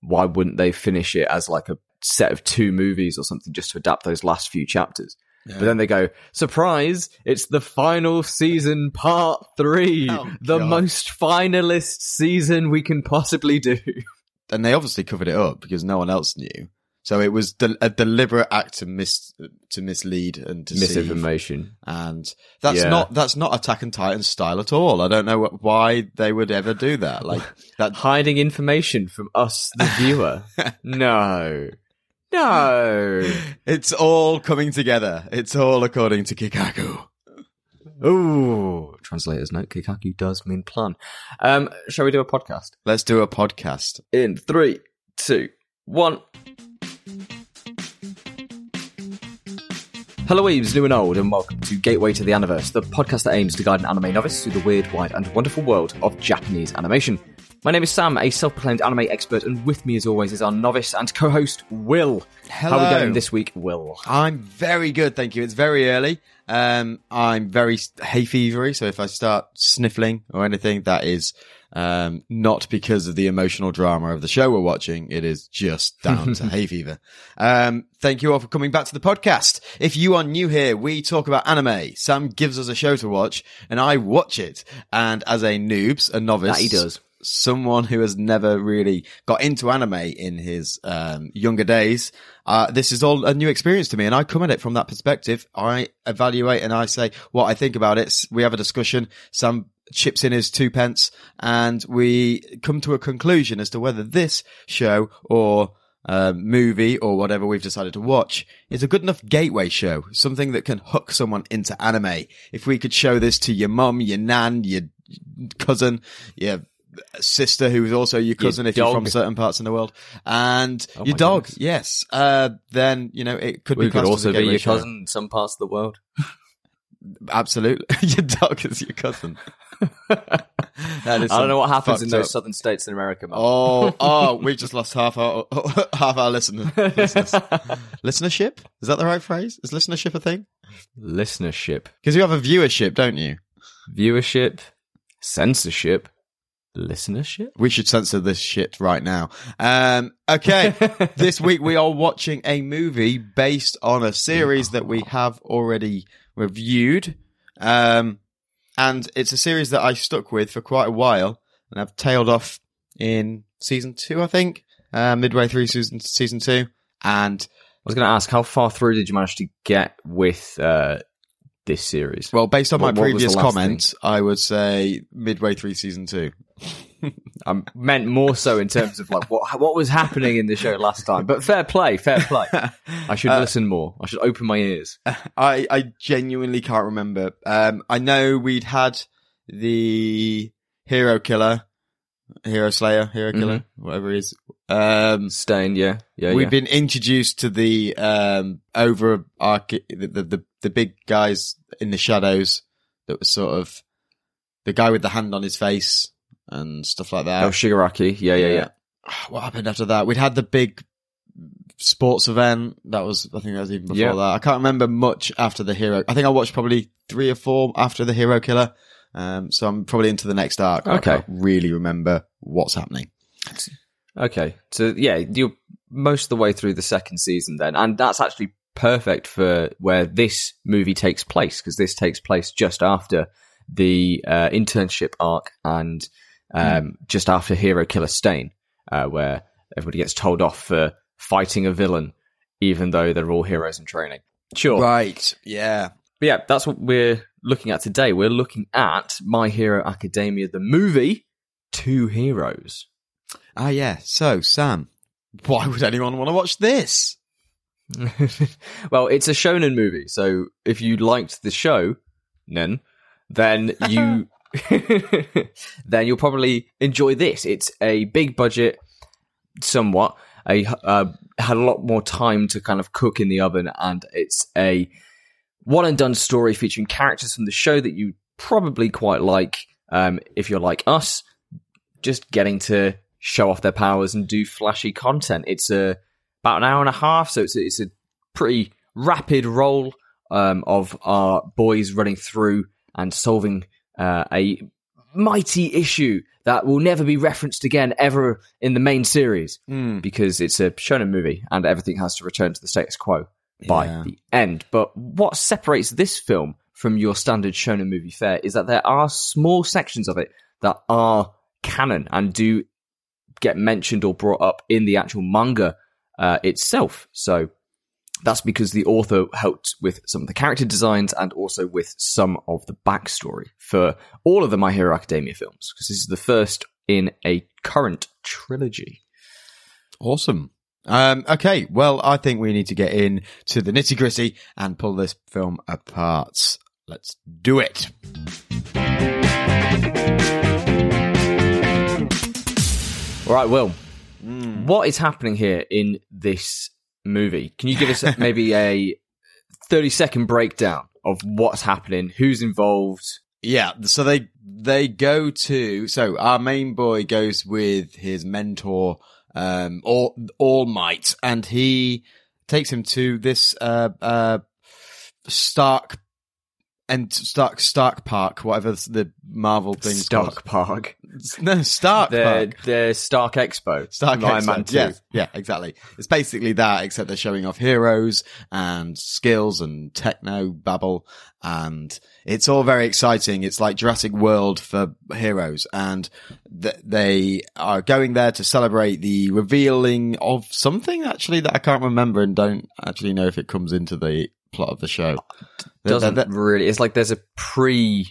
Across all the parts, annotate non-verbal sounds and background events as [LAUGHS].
why wouldn't they finish it as like a set of two movies or something just to adapt those last few chapters? But then they go, surprise, it's the final season, part three, Oh, the God. most finalist season we can possibly do. and they obviously covered it up because no one else knew. So it was de- a deliberate act to mis to mislead and deceive. Misinformation. and that's Yeah. not that's not Attack on Titan style at all. I don't know wh- why they would ever do that. Like [LAUGHS] that. Hiding information from us, the viewer. [LAUGHS] no. No. It's all coming together. It's all according to keikaku. Ooh. Translator's note, keikaku does mean plan. Um, shall we do a podcast? Let's do a podcast. In three, two, one. Hello, Weebs, new and old, and welcome to Gateway to the Universe, the podcast that aims to guide an anime novice through the weird, wide, and wonderful world of Japanese animation. My name is Sam, a self-proclaimed anime expert, and with me, as always, is our novice and co-host Will. Hello. How are we going this week, Will? I'm very good, thank you. It's very early. Um, I'm very hay fevery, so if I start sniffling or anything, that is um, not because of the emotional drama of the show we're watching. It is just down to [LAUGHS] hay fever. Um, thank you all for coming back to the podcast. If you are new here, we talk about anime. Sam gives us a show to watch, and I watch it. And as a noobs, a novice, That he does. someone who has never really got into anime in his um, younger days, uh, this is all a new experience to me, and I come at it from that perspective. I evaluate and I say what I think about it. We have a discussion. Sam chips in his two pence, and we come to a conclusion as to whether this show or uh, movie or whatever we've decided to watch is a good enough gateway show, something that can hook someone into anime. If we could show this to your mum, your nan, your cousin, your sister who's also your cousin if you're from certain parts in the world, and Oh your dog, goodness. yes, uh, then you know it could We be could classed as a also be your show. cousin in some parts of the world. [LAUGHS] Absolutely, [LAUGHS] your dog is your cousin. [LAUGHS] I don't know what happens in those up- southern states in America, man. Oh, [LAUGHS] oh, we've just lost half our [LAUGHS] half our listener, listeners. listenership. Is that the right phrase? Is listenership a thing? Listenership, Because you have a viewership, don't you? viewership, censorship, listenership. We should censor this shit right now. Um, okay. this week we are watching a movie based on a series that we have already reviewed. Um, and it's a series that I stuck with for quite a while and I've tailed off in season two, I think, uh, midway through season, season two. And I was going to ask, how far through did you manage to get with uh, this series? well, based on What- my previous the last comment, I would say midway through season two. I meant more so in terms of like what what was happening in the show last time. But fair play, fair play. I should [LAUGHS] Uh, listen more. I should open my ears. [LAUGHS] I, I genuinely can't remember. Um, I know we'd had the hero killer, hero slayer, hero killer, whatever it is. Um, Stained, yeah, yeah, we've yeah. been introduced to the, um, over arch, the, the, the, the big guys in the shadows that was sort of the guy with the hand on his face and stuff like that. Oh, Shigaraki, yeah, yeah, yeah. What happened after that? We'd had the big sports event. That was, I think that was even before Yeah. that. I can't remember much after the hero. I think I watched probably three or four after the hero killer. Um, so I'm probably into the next arc. I Okay. can't really remember what's happening. Okay, so yeah, you're most of the way through the second season then, and that's actually perfect for where this movie takes place because this takes place just after the uh, internship arc and um, just after Hero Killer Stain, uh, where everybody gets told off for fighting a villain, even though they're all heroes in training. Sure, Right. Yeah. but yeah, that's what we're looking at today. We're looking at My Hero Academia, the movie, Two Heroes. Ah, yeah. So, Sam, why would anyone want to watch this? [LAUGHS] well, it's a shonen movie, so if you liked the show, Nen, then you [LAUGHS] [LAUGHS] then you'll probably enjoy this. It's a big budget, somewhat. I uh, had a lot more time to kind of cook in the oven, and it's a one and done story featuring characters from the show that you probably quite like. Um, if you're like us, just getting to show off their powers and do flashy content. It's a about an hour and a half, so it's a, it's a pretty rapid roll um, of our boys running through and solving uh, a mighty issue that will never be referenced again ever in the main series Hmm. because it's a shonen movie and everything has to return to the status quo by Yeah. the end. But what separates this film from your standard shonen movie fare is that there are small sections of it that are canon and do get mentioned or brought up in the actual manga uh, itself. So that's because the author helped with some of the character designs and also with some of the backstory for all of the My Hero Academia films, because this is the first in a current trilogy. Awesome. Um, okay, well, I think we need to get in to the nitty gritty and pull this film apart. Let's do it. All right, Will, what is happening here in this movie? Can you give us [LAUGHS] maybe a 30 second breakdown of what's happening, who's involved? Yeah, so they they go to so our main boy goes with his mentor, um, All All Might, and he takes him to this uh uh Stark and Stark Stark Park, whatever the Marvel thing. Stark Park. No, Stark The, Park. the Stark Expo. Stark Expo. Man 2. Yeah, yeah, exactly. It's basically that, except they're showing off heroes and skills and techno babble, and it's all very exciting. It's like Jurassic World for heroes, and th- they are going there to celebrate the revealing of something actually that I can't remember and don't actually know if it comes into the plot of the show. Doesn't really. It's like there's a pre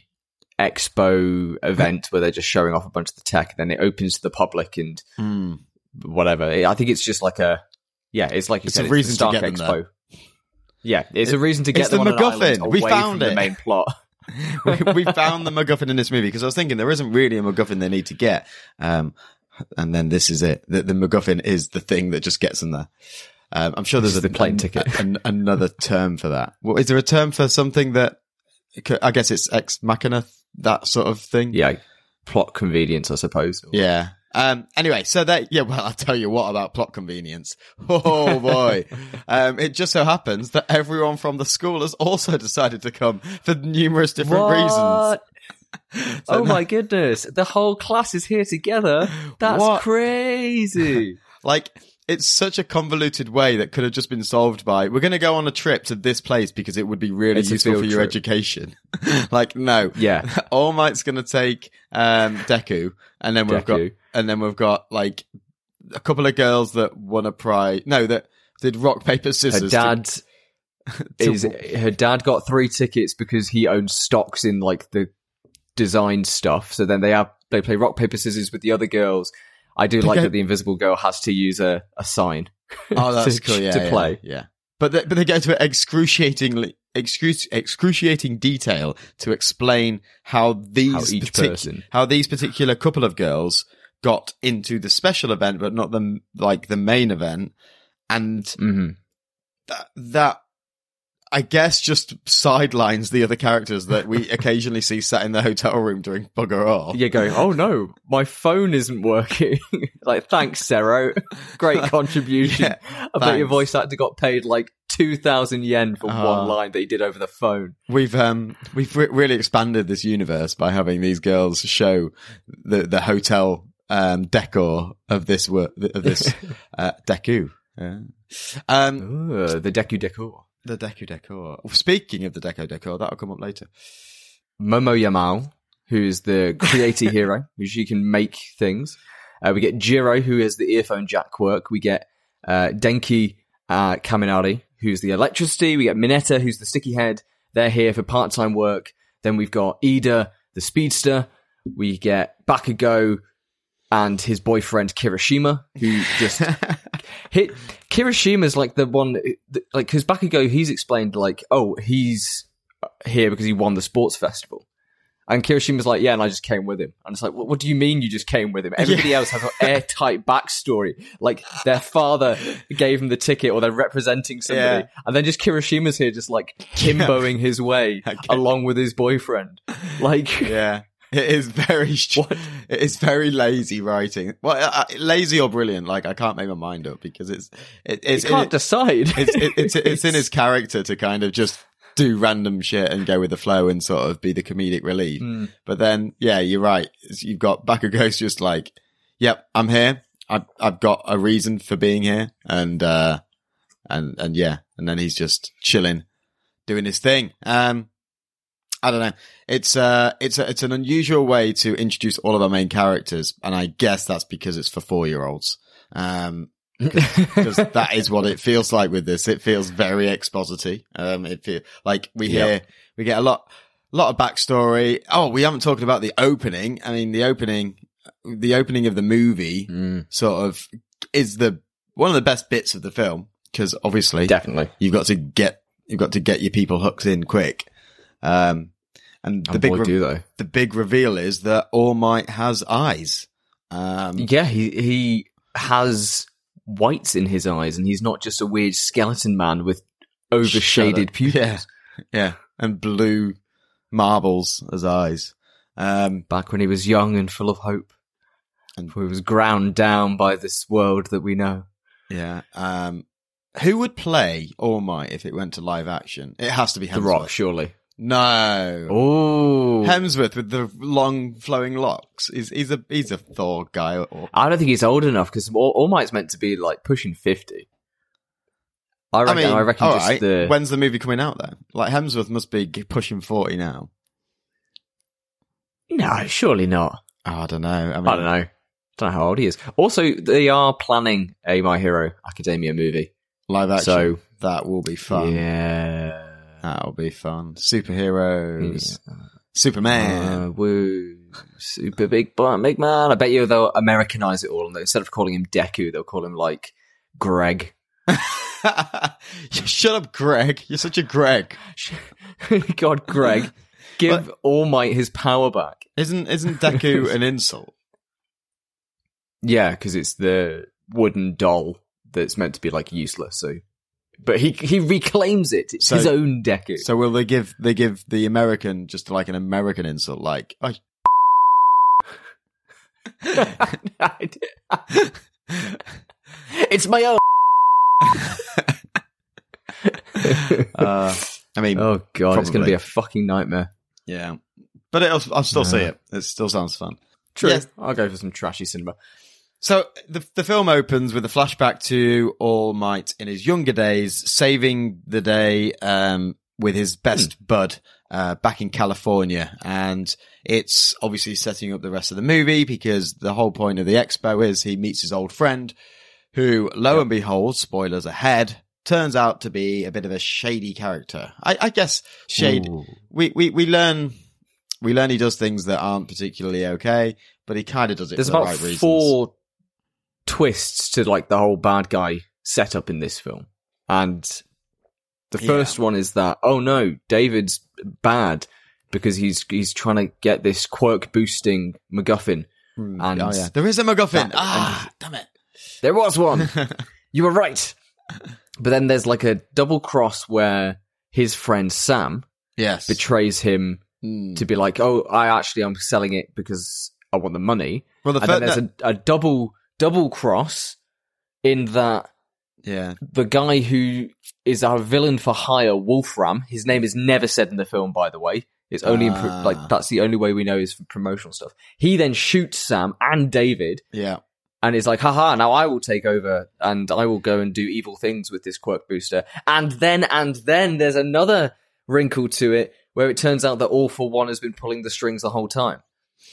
expo event [LAUGHS] where they're just showing off a bunch of the tech, and then it opens to the public and Hmm. whatever. I think it's just like a yeah. It's like you It's said. a it's reason the Stark to get Expo. Yeah, it's a reason to get it's the MacGuffin. We found it. the main plot. [LAUGHS] [LAUGHS] we, we found the MacGuffin in this movie because I was thinking there isn't really a MacGuffin they need to get. Um, and then this is it. The, the MacGuffin is the thing that just gets them there. Um, I'm sure there's a, the plane an- ticket. an- another term for that. Well, is there a term for something that? I guess it's ex machina, that sort of thing. Yeah, plot convenience, I suppose. Yeah. Um, anyway, so that, yeah, well, I'll tell you what about plot convenience. [LAUGHS] Oh boy. [LAUGHS] um, it just so happens that everyone from the school has also decided to come for numerous different reasons. [LAUGHS] So oh my goodness! The whole class is here together. That's What? crazy. Like, it's such a convoluted way that could have just been solved by, we're going to go on a trip to this place because it would be really It's useful for your trip. education. [LAUGHS] like, no. Yeah. [LAUGHS] All Might's going to take, um, Deku and then we've got, and then we've got like a couple of girls that won a prize. No, that did rock, paper, scissors. to- dad [LAUGHS] to- is her dad got three tickets because he owns stocks in like the design stuff. So then they have they play rock paper scissors with the other girls. I do like that the invisible girl has to use a, a sign. oh, [LAUGHS] that's to- cool. Yeah. to yeah, play. Yeah. But they, but they go to excruciatingly, excruci- excruciating detail to explain how these How partic- person. how these particular couple of girls got into the special event, but not the like the main event, and hmm that, that I guess just sidelines the other characters that we [LAUGHS] occasionally see sat in the hotel room doing bugger all. You're going, oh no, my phone isn't working. [LAUGHS] like, thanks, Zero. Great [LAUGHS] contribution. Yeah, I bet your voice actor got paid like 2,000 yen for Ah. one line that he did over the phone. We've um we've re- really expanded this universe by having these girls show the the hotel um decor of this work of this uh, deku. Yeah. Um, Ooh, the Deku Decor. The deku decor. Speaking of the deco decor, that'll come up later. Momo Yamal, who is the creator [LAUGHS] hero, who she can make things. Uh, we get Jiro, who is the earphone jack work. We get uh, Denki uh, Kaminari, who's the electricity. We get Mineta, who's the sticky head. They're here for part time work. Then we've got Iida, the speedster. We get Bakugo and his boyfriend Kirishima, who just [LAUGHS] hit. Kirishima's like the one, like, because Bakugo, he's explained, like, oh, he's here because he won the sports festival. And Kirishima's like, yeah, and I just came with him. And it's like, what, what do you mean you just came with him? Everybody else has an [LAUGHS] airtight backstory. Like their father gave him the ticket or they're representing somebody. Yeah. And then just Kirishima's here just like [LAUGHS] kimboing his way Okay. along with his boyfriend. Like, yeah. It is very, [LAUGHS] What? it is very lazy writing. Well, uh, uh, lazy or brilliant, like I can't make my mind up because it's, it, you it's, can't it- decide. it's, it, it's, [LAUGHS] it's in his character to kind of just do random shit and go with the flow and sort of be the comedic relief. Mm. But then, yeah, you're right. You've got Bakugo's just like, yep, I'm here. I've, I've got a reason for being here. And, uh, and, and yeah. And then he's just chilling, doing his thing. Um, I don't know. It's, uh, it's, a, it's an unusual way to introduce all of our main characters. And I guess that's because it's for four year olds. Um, [LAUGHS] because that is what it feels like with this. It feels very exposity. Um, it feel like we hear, Yep. we get a lot, lot of backstory. Oh, we haven't talked about the opening. I mean, the opening, the opening of the movie Mm, sort of is the, one of the best bits of the film. Cause obviously definitely. you've got to get, you've got to get your people hooked in quick. Um, and the And big, re- the big reveal is that All Might has eyes. Um, Yeah, he he has whites in his eyes, and he's not just a weird skeleton man with overshaded [LAUGHS] pupils. Yeah. Yeah. And blue marbles as eyes. Um, Back when he was young and full of hope, And- he was ground down by this world that we know. yeah. Um, who would play All Might if it went to live action? It has to be Hemsworth. The Rock, surely. No. Oh, Hemsworth with the long flowing locks. He's, he's a, he's a Thor guy. Or, I don't think he's old enough because All, All Might's meant to be like pushing fifty. I I reckon. mean, I reckon just right. the When's the movie coming out then? Like Hemsworth must be pushing 40 now. no, surely not. Oh, I don't know. I mean, I don't know. I Don't know how old he is. Also, they are planning a My Hero Academia movie. live action. So that will be fun. yeah, That'll be fun. Superheroes. Yeah. Superman. Uh, woo. Super big, big man. I bet you they'll Americanize it all, and instead of calling him Deku, they'll call him like Greg. [LAUGHS] Shut up, Greg. You're such a Greg. [LAUGHS] God, Greg, [LAUGHS] give All Might his power back. Isn't isn't Deku an insult? Yeah, because it's the wooden doll that's meant to be like useless. So, but he he reclaims it. It's So- his own Deku. So will they give they give the American just like an American insult, like oh, [LAUGHS] it's my own. [LAUGHS] uh, I mean, oh god, it's going to be a fucking nightmare. yeah, but it'll, I'll still see Uh. it. It still sounds fun. True. Yes. I'll go for some trashy cinema. So the the film opens with a flashback to All Might in his younger days, saving the day um, with his best bud uh, back in California, and it's obviously setting up the rest of the movie because the whole point of the expo is he meets his old friend, who, lo and behold, spoilers ahead, turns out to be a bit of a shady character. I, I guess shade. Ooh. We we we learn. We learn he does things that aren't particularly okay, but he kind of does it There's for the about right reasons. Twists to like the whole bad guy setup in this film, and the Yeah. first one is that oh no, David's bad because he's he's trying to get this quirk boosting MacGuffin. Hmm. And- oh yeah, there is a MacGuffin. That- ah, damn it. There was one. [LAUGHS] you were right. But then there's like a double cross where his friend Sam yes. betrays him Hmm. to be like, "Oh, I actually I'm selling it because I want the money." well, the and then there's a, a double double cross in that yeah, the guy who is our villain for hire, Wolfram. His name is never said in the film, by the way. It's only pro- Ah. like that's the only way we know is for promotional stuff. He then shoots Sam and David, yeah, and is like, "Haha! Now I will take over, and I will go and do evil things with this quirk booster." And then, and then, there's another wrinkle to it where it turns out that All for One has been pulling the strings the whole time.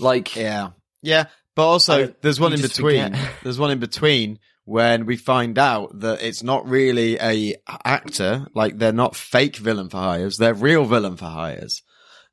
Like, yeah, yeah. But also, I- there's one in between. [LAUGHS] There's one in between when we find out that it's not really a actor. Like they're not fake villain for hires. They're real villain for hires.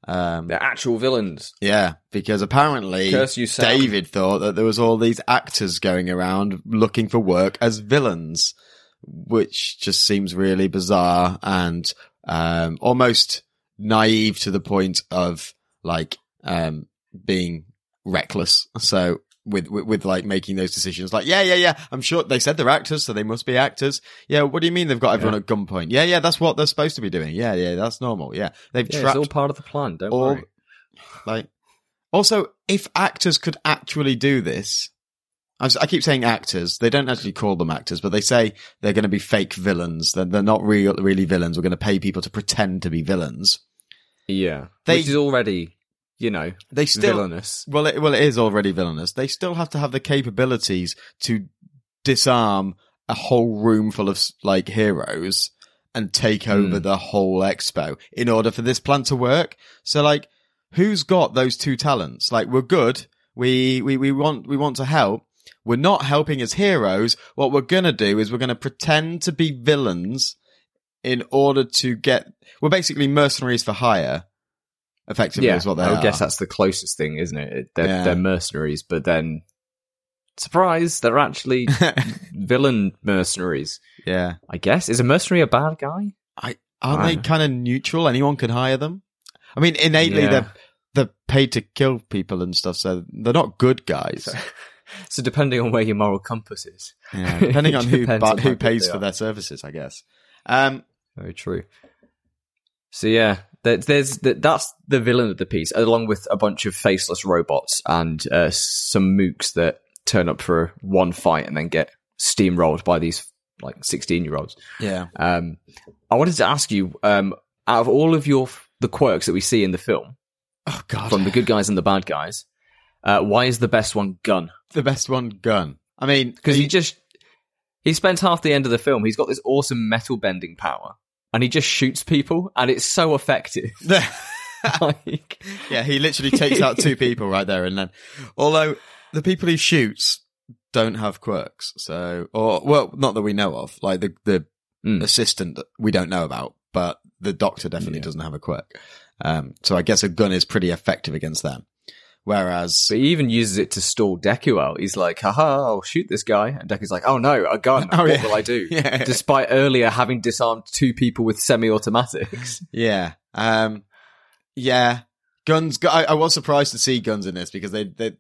Um, they're actual villains. yeah, because apparently you, David thought that there was all these actors going around looking for work as villains, which just seems really bizarre and um, almost naive to the point of like um, being reckless. So with, with with like making those decisions, like yeah, yeah, yeah, I'm sure they said they're actors, so they must be actors. Yeah, what do you mean they've got everyone at gunpoint? Yeah, yeah, that's what they're supposed to be doing. Yeah, yeah, that's normal. Yeah, they've Yeah, it's all part of the plan. Don't all worry. [SIGHS] like also if actors could actually do this I keep saying actors. They don't actually call them actors, but they say they're going to be fake villains. They're, they're not real, really villains. We're going to pay people to pretend to be villains. Yeah, They- which is already, you know, They still, villainous. well, it, well, it is already villainous. They still have to have the capabilities to disarm a whole room full of like heroes and take over Hmm. the whole expo in order for this plan to work. So like, who's got those two talents? Like, we're good. We, we, we want, we want to help. We're not helping as heroes. What we're going to do is we're going to pretend to be villains in order to get, we're basically mercenaries for hire. Effectively Yeah, is what they I are. guess that's the closest thing, isn't it? They're, Yeah. they're mercenaries, but then, surprise, they're actually [LAUGHS] villain mercenaries. yeah. I guess is a mercenary a bad guy? I Aren't they kind of neutral? Anyone can hire them. I mean, innately Yeah. they're they're paid to kill people and stuff, so they're not good guys. [LAUGHS] So depending on where your moral compass is, Yeah, depending on [LAUGHS] who but on who pays for are. their services, I guess. Um, very true. So yeah, there- there's that- that's the villain of the piece, along with a bunch of faceless robots and uh, some mooks that turn up for one fight and then get steamrolled by these like sixteen year olds. yeah. Um, I wanted to ask you, um, out of all of your the quirks that we see in the film, Oh god, from the good guys and the bad guys, uh, why is the best one gun? the best one, gun. I mean, Because he he- just he spends half the end of the film. He's got this awesome metal bending power, and he just shoots people, and it's so effective. [LAUGHS] like, yeah, he literally takes out two [LAUGHS] people right there and then. Although the people he shoots don't have quirks, so or well, not that we know of. Like the the Mm. assistant that we don't know about, but the doctor definitely Yeah. doesn't have a quirk. Um, so I guess a gun is pretty effective against them. Whereas, but he even uses it to stall Deku out. He's like, "Haha, I'll shoot this guy," and Deku's like, "Oh no, a gun! [LAUGHS] Oh, what yeah. will I do?" [LAUGHS] yeah, Despite earlier having disarmed two people with semi-automatics. [LAUGHS] yeah, um, yeah, guns. gu- I, I was surprised to see guns in this because they, they,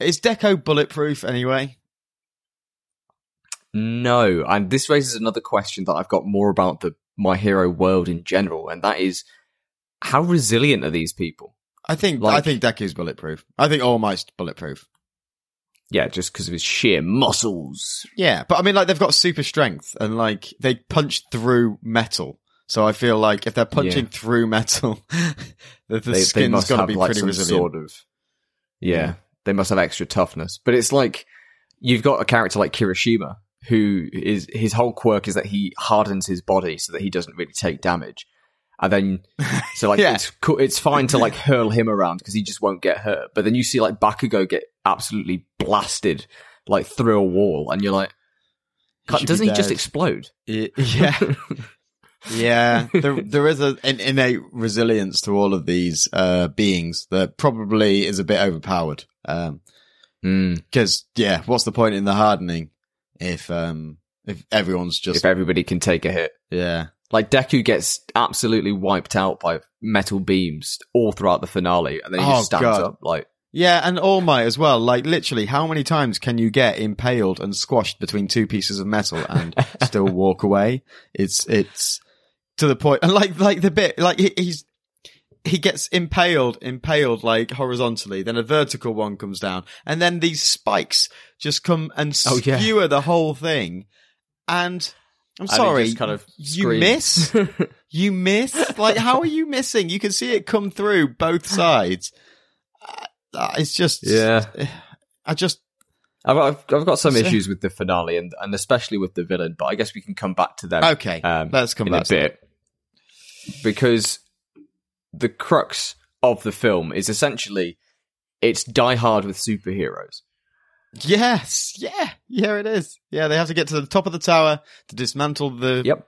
is Deku bulletproof anyway? No, and this raises another question that I've got more about the My Hero world in general, and that is how resilient are these people? I think, I Like- think Deku's bulletproof. I think All Might's bulletproof. Yeah, just because of his sheer muscles. Yeah, but I mean, like they've got super strength and like they punch through metal. So I feel like if they're punching Yeah. through metal, [LAUGHS] the, the they, skin's got to be like pretty resilient. sort of yeah, Yeah. They must have extra toughness, but it's like you've got a character like Kirishima who is his whole quirk is that he hardens his body so that he doesn't really take damage, and then so like [LAUGHS] Yeah. it's it's fine to like hurl him around because he just won't get hurt, but then you see like Bakugo get absolutely blasted like through a wall, and you're like, He doesn't he just explode? Y- Yeah, [LAUGHS] yeah. There, there is a, an innate resilience to all of these uh, beings that probably is a bit overpowered. Um, Mm. because yeah, what's the point in the hardening if um if everyone's just If everybody can take a hit. yeah Like Deku gets absolutely wiped out by metal beams all throughout the finale, and then he Oh, just stands God. up like, yeah, and All Might as well. Like literally, how many times can you get impaled and squashed between two pieces of metal and [LAUGHS] still walk away? It's it's to the point, and like like the bit like he, he's he gets impaled, impaled like horizontally. Then a vertical one comes down, and then these spikes just come and Oh, yeah. skewer the whole thing. And I'm sorry, kind of you miss. [LAUGHS] You miss? Like, how are you missing? You can see it come through both [SIGHS] sides. Uh, uh, it's just, yeah, [SIGHS] I just, I've, I've, got some So- issues with the finale and and especially with the villain, but I guess we can come back to them okay, um, let's come back a bit because the crux of the film is essentially it's Die Hard with superheroes. Yes, yeah, yeah, it is. Yeah, they have to get to the top of the tower to dismantle the Yep.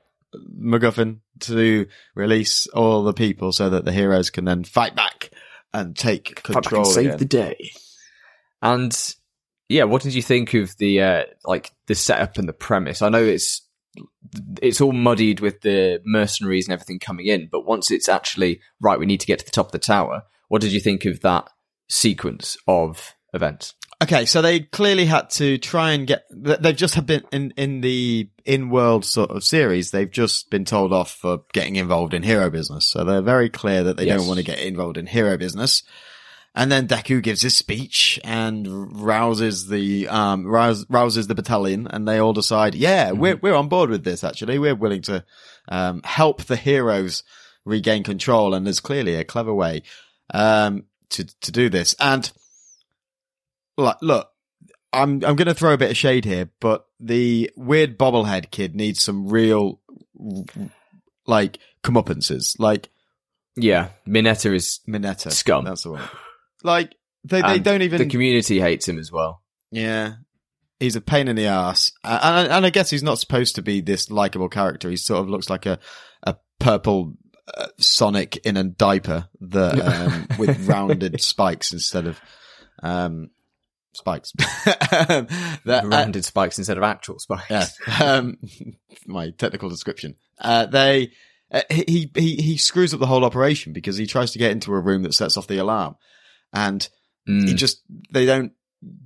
MacGuffin to release all the people so that the heroes can then fight back and take control and save again. the day. And yeah, what did you think of the uh, like the setup and the premise? I know it's it's all muddied with the mercenaries and everything coming in, but once it's actually right, we need to get to the top of the tower. What did you think of that sequence of events? Okay, so they clearly had to try and get. They've just have been in in the in world sort of series. They've just been told off for getting involved in hero business. So they're very clear that they Yes. don't want to get involved in hero business. And then Deku gives his speech and rouses the um rouse, rouses the battalion, and they all decide, yeah, we're we're on board with this. Actually, we're willing to um help the heroes regain control, and there's clearly a clever way um to to do this. And look, look, I'm I'm going to throw a bit of shade here, but the weird bobblehead kid needs some real like comeuppances, like Yeah, Mineta is Mineta Scum. That's the one. Like they they and don't even. the community hates him as well. yeah, he's a pain in the ass, and, and and I guess he's not supposed to be this likable character. He sort of looks like a a purple uh, Sonic in a diaper that um, with rounded [LAUGHS] spikes instead of um spikes. [LAUGHS] Um, that, uh, Rounded spikes instead of actual spikes. yeah, [LAUGHS] um, my technical description. Uh, they uh, he he he screws up the whole operation because he tries to get into a room that sets off the alarm, and Mm. he just they don't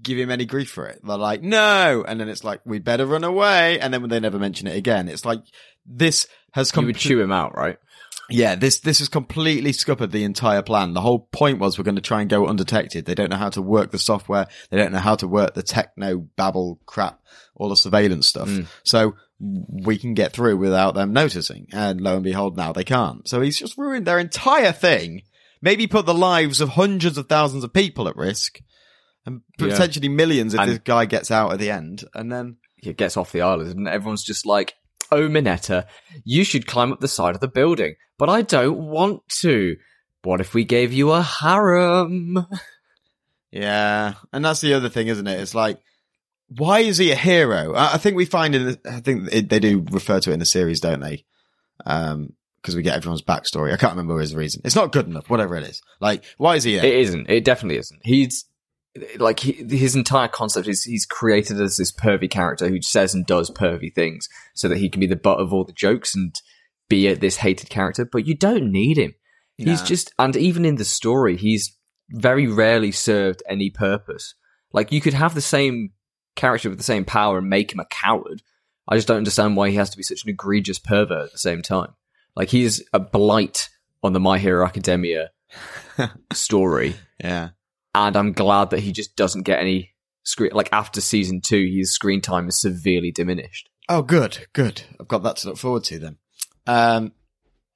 give him any grief for it. They're like, no, and then it's like we better run away, and then they never mention it again. It's like this has you come. would chew him out, right? Yeah, this this has completely scuppered the entire plan. The whole point was we're going to try and go undetected. They don't know how to work the software. They don't know how to work the techno babble crap, all the surveillance stuff. Mm. So we can get through without them noticing. And lo and behold, now they can't. So he's just ruined their entire thing. Maybe put the lives of hundreds of thousands of people at risk, and Yeah. potentially millions if And- this guy gets out at the end. And then He gets off the island, and everyone's just like, "Oh, Mineta, you should climb up the side of the building." But I don't want to. What if we gave you a harem? Yeah, and that's the other thing, isn't it? It's like, why is he a hero? I, I think we find in, the, I think it, they do refer to it in the series, don't they? Um, because we get everyone's backstory. I can't remember his reason. It's not good enough, whatever it is. Like, why is he? A, It isn't. It definitely isn't. He's like he, his entire concept is he's created as this pervy character who says and does pervy things so that he can be the butt of all the jokes and be a, this hated character. But you don't need him. He's just, and even in the story, he's very rarely served any purpose. Like you could have the same character with the same power and make him a coward. I just don't understand why he has to be such an egregious pervert at the same time. Like he's a blight on the My Hero Academia [LAUGHS] story, yeah, and I'm glad that he just doesn't get any screen. Like after season two, his screen time is severely diminished. Oh, good, good. I've got that to look forward to then. Um,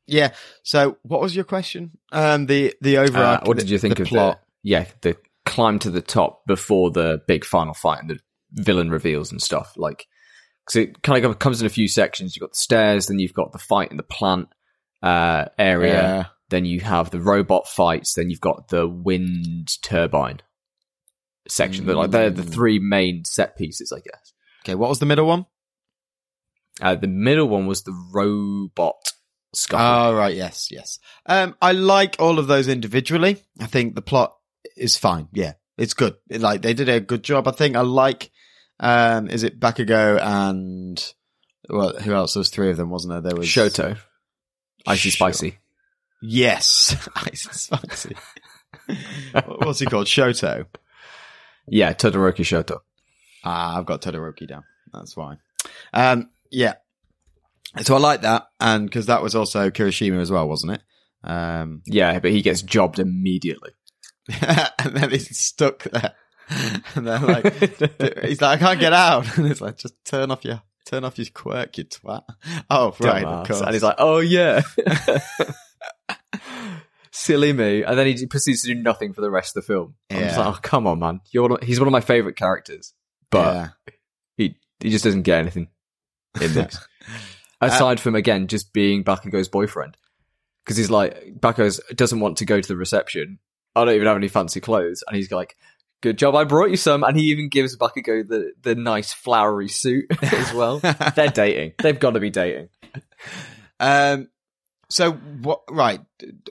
yeah. So, what was your question? Um, the the Uh, overall. what did you think the of plot? the yeah the climb to the top before the big final fight and the villain reveals and stuff? Like, because it kind of comes in a few sections. You've got the stairs, then you've got the fight in the plant uh, area, Yeah. then you have the robot fights, then you've got the wind turbine section. They're Like they're the Mm. three main set pieces, I guess. Okay, what was the middle one? Uh, the middle one was the robot scuffle. Oh, right. Yes, yes. Um, I like all of those individually. I think the plot is fine. Yeah, it's good. It- like they did a good job. I think I like. Um, is it Bakugo and well, who else? There was three of them, wasn't there? There was Shoto, icy Sure. spicy. Yes, [LAUGHS] and spicy. [LAUGHS] What's he called? Shoto. Yeah, Todoroki Shoto. Ah, I've got Todoroki down. That's why. Um, yeah. So I like that, and because that was also Kirishima as well, wasn't it? Um, Yeah, but he gets jobbed immediately. [LAUGHS] and then he's stuck there. And they're like, [LAUGHS] he's like, I can't get out. [LAUGHS] And it's like, just turn off your, turn off your quirk, you twat. Oh, right, of course. And he's like, oh yeah. Silly me. And then he proceeds to do nothing for the rest of the film. I'm just Yeah. like, oh, come on, man. You're one of, he's one of my favorite characters, but Yeah. he, he just doesn't get anything in this. Uh, Aside from, again, just being Bakugo's boyfriend. Because he's like, Bakugo doesn't want to go to the reception. I don't even have any fancy clothes. And he's like, good job, I brought you some. And he even gives Bakugo the, the nice flowery suit [LAUGHS] as well. They're dating. They've got to be dating. um, so what, right.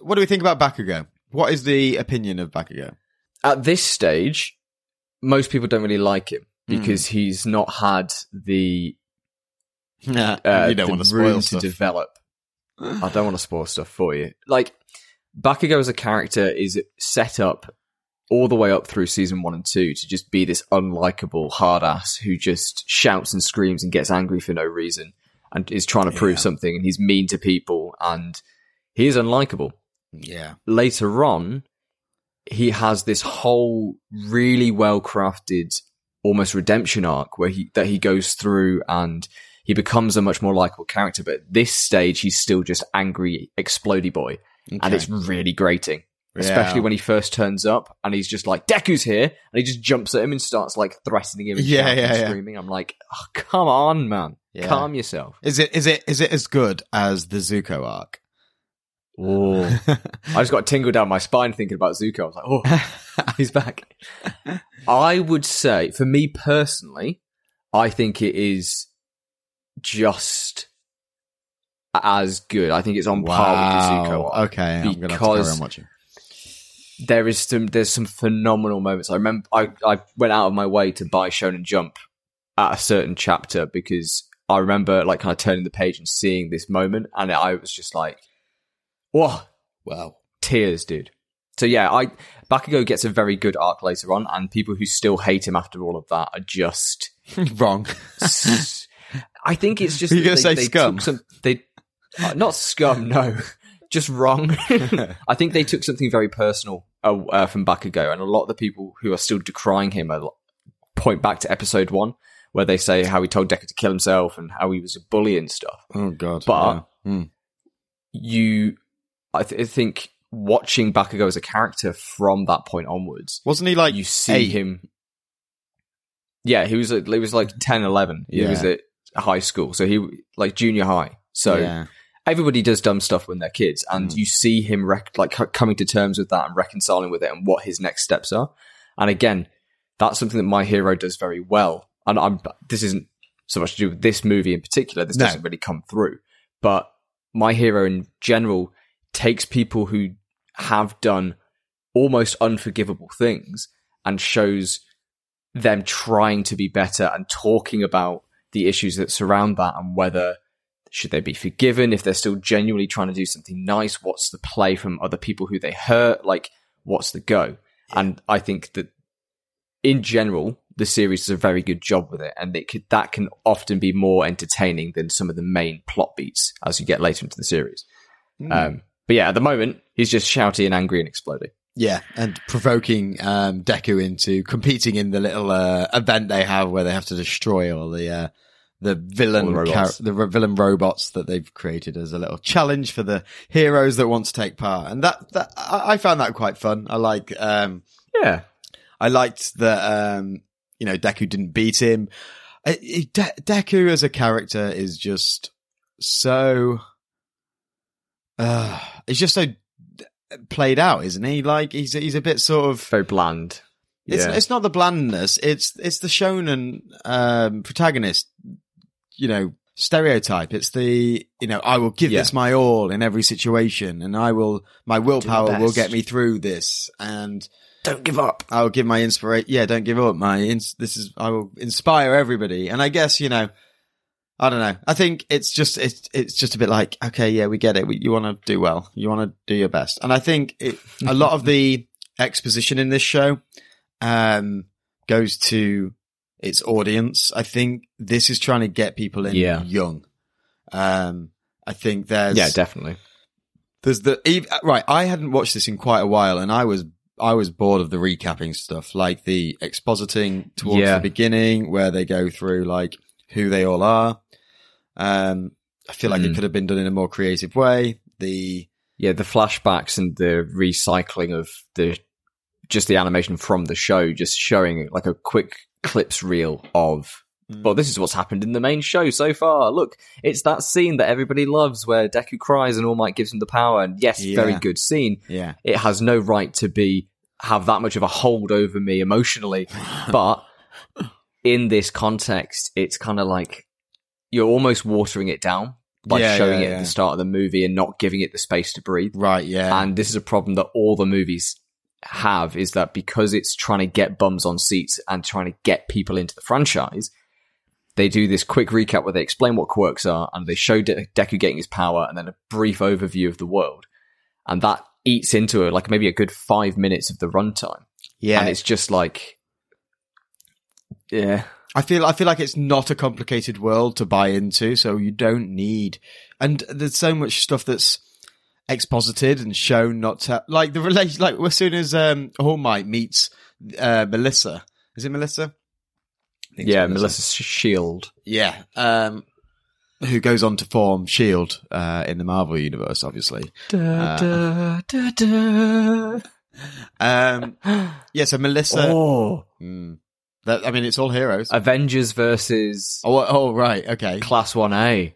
What do we think about Bakugo? What is the opinion of Bakugo? At this stage, most people don't really like him Hmm. because he's not had the Yeah, uh, you don't want to spoil to stuff. develop. I don't want to spoil stuff for you. Like Bakugo as a character is set up all the way up through season one and two to just be this unlikable hard ass who just shouts and screams and gets angry for no reason and is trying to prove Yeah. something and he's mean to people and he is unlikable. yeah. Later on, he has this whole really well crafted, almost redemption arc where he that he goes through and he becomes a much more likable character. But at this stage, he's still just angry, explodey boy, and it's really grating. Especially Yeah. when he first turns up and he's just like, Deku's here. And he just jumps at him and starts like threatening him and Yeah, yeah, and yeah. screaming. I'm like, oh, come on, man. Calm yourself. Is it is it is it as good as the Zuko arc? Oh. [LAUGHS] I just got a tingle down my spine thinking about Zuko. I was like, oh, [LAUGHS] he's back. I would say, for me personally, I think it is just as good. I think it's on par with the Zuko. Okay, I'm gonna have to carry because- on watching. there is some there's some phenomenal moments. I remember I, I went out of my way to buy Shonen Jump at a certain chapter because I remember like kind of turning the page and seeing this moment and I was just like, whoa, Well, tears, dude. So yeah, I Bakugo gets a very good arc later on, and people who still hate him after all of that are just. [LAUGHS] wrong. [LAUGHS] I think it's just you that gonna they, say they scum? Some, they uh, not scum, no, [LAUGHS] just wrong. [LAUGHS] I think they took something very personal uh, uh, from Bakugo, and a lot of the people who are still decrying him are, point back to episode one, where they say how he told Deku to kill himself and how he was a bully and stuff oh god. But- yeah. Hmm. you I, th- I think watching Bakugo as a character from that point onwards, wasn't he like you see eight? him. Yeah, he was he was like 10, 11. He Yeah. was at high school, so he like junior high. So yeah. everybody does dumb stuff when they're kids, and Mm. you see him rec- like coming to terms with that and reconciling with it, and what his next steps are. And again, that's something that my hero does very well. And I'm this isn't so much to do with this movie in particular. This No. doesn't really come through, but my hero in general takes people who have done almost unforgivable things and shows them trying to be better and talking about the issues that surround that and whether should they be forgiven if they're still genuinely trying to do something nice what's the play from other people who they hurt like what's the go? And i think that in general the series does a very good job with it and it could, that can often be more entertaining than some of the main plot beats as you get later into the series. Hmm. um, but yeah at the moment he's just shouty and angry and exploding Yeah, and provoking um, Deku into competing in the little uh, event they have where they have to destroy all the uh, the villain All the the villain robots that they've created as a little challenge for the heroes that want to take part. And that that I, I found that quite fun. I like um, yeah I liked that um, you know Deku didn't beat him. De- Deku as a character is just so. Uh, he's just so played out, isn't he? Like he's he's a bit sort of. very bland It's yeah. it's not the blandness. It's it's the shonen um, protagonist. You know stereotype. It's the you know I will give Yeah. this my all in every situation, and I will my willpower will get me through this, and don't give up I will give my inspiration. Yeah, don't give up. My ins- this is I will inspire everybody, and I guess you know. I don't know. I think it's just it's it's just a bit like okay, yeah, we get it. We, you want to do well. You want to do your best, and I think it, a lot of the [LAUGHS] exposition in this show um, goes to its audience. I think this is trying to get people in Yeah. young. Um, I think there's yeah definitely there's the right. I hadn't watched this in quite a while, and I was I was bored of the recapping stuff, like the expositing towards Yeah. the beginning, where they go through like who they all are. Um, I feel like it Mm. could have been done in a more creative way. The yeah, the flashbacks and the recycling of the just the animation from the show, just showing like a quick clips reel of Mm. well, this is what's happened in the main show so far. Look, it's that scene that everybody loves where Deku cries and All Might gives him the power. And yes, Yeah. very good scene. yeah, It has no right to be have that much of a hold over me emotionally, [LAUGHS] but in this context, it's kind of like you're almost watering it down by Yeah, showing yeah, it yeah. at the start of the movie and not giving it the space to breathe. right, yeah, And this is a problem that all the movies have is that because it's trying to get bums on seats and trying to get people into the franchise, they do this quick recap where they explain what quirks are and they show De- Deku getting his power and then a brief overview of the world. And that eats into it like maybe a good five minutes of the runtime. yeah. And it's just like, yeah, I feel I feel like it's not a complicated world to buy into, so you don't need. And there's so much stuff that's exposited and shown not to like the relation. Like as soon as um, All Might meets uh, Melissa, is it Melissa? I think it's Yeah, Melissa Shield. Yeah. Um, who goes on to form Shield uh, in the Marvel universe, obviously. Da, da, da, Um, yeah, so Melissa. Oh, Mm, that, I mean, it's all heroes. Avengers versus oh, oh, right, okay. Class One A.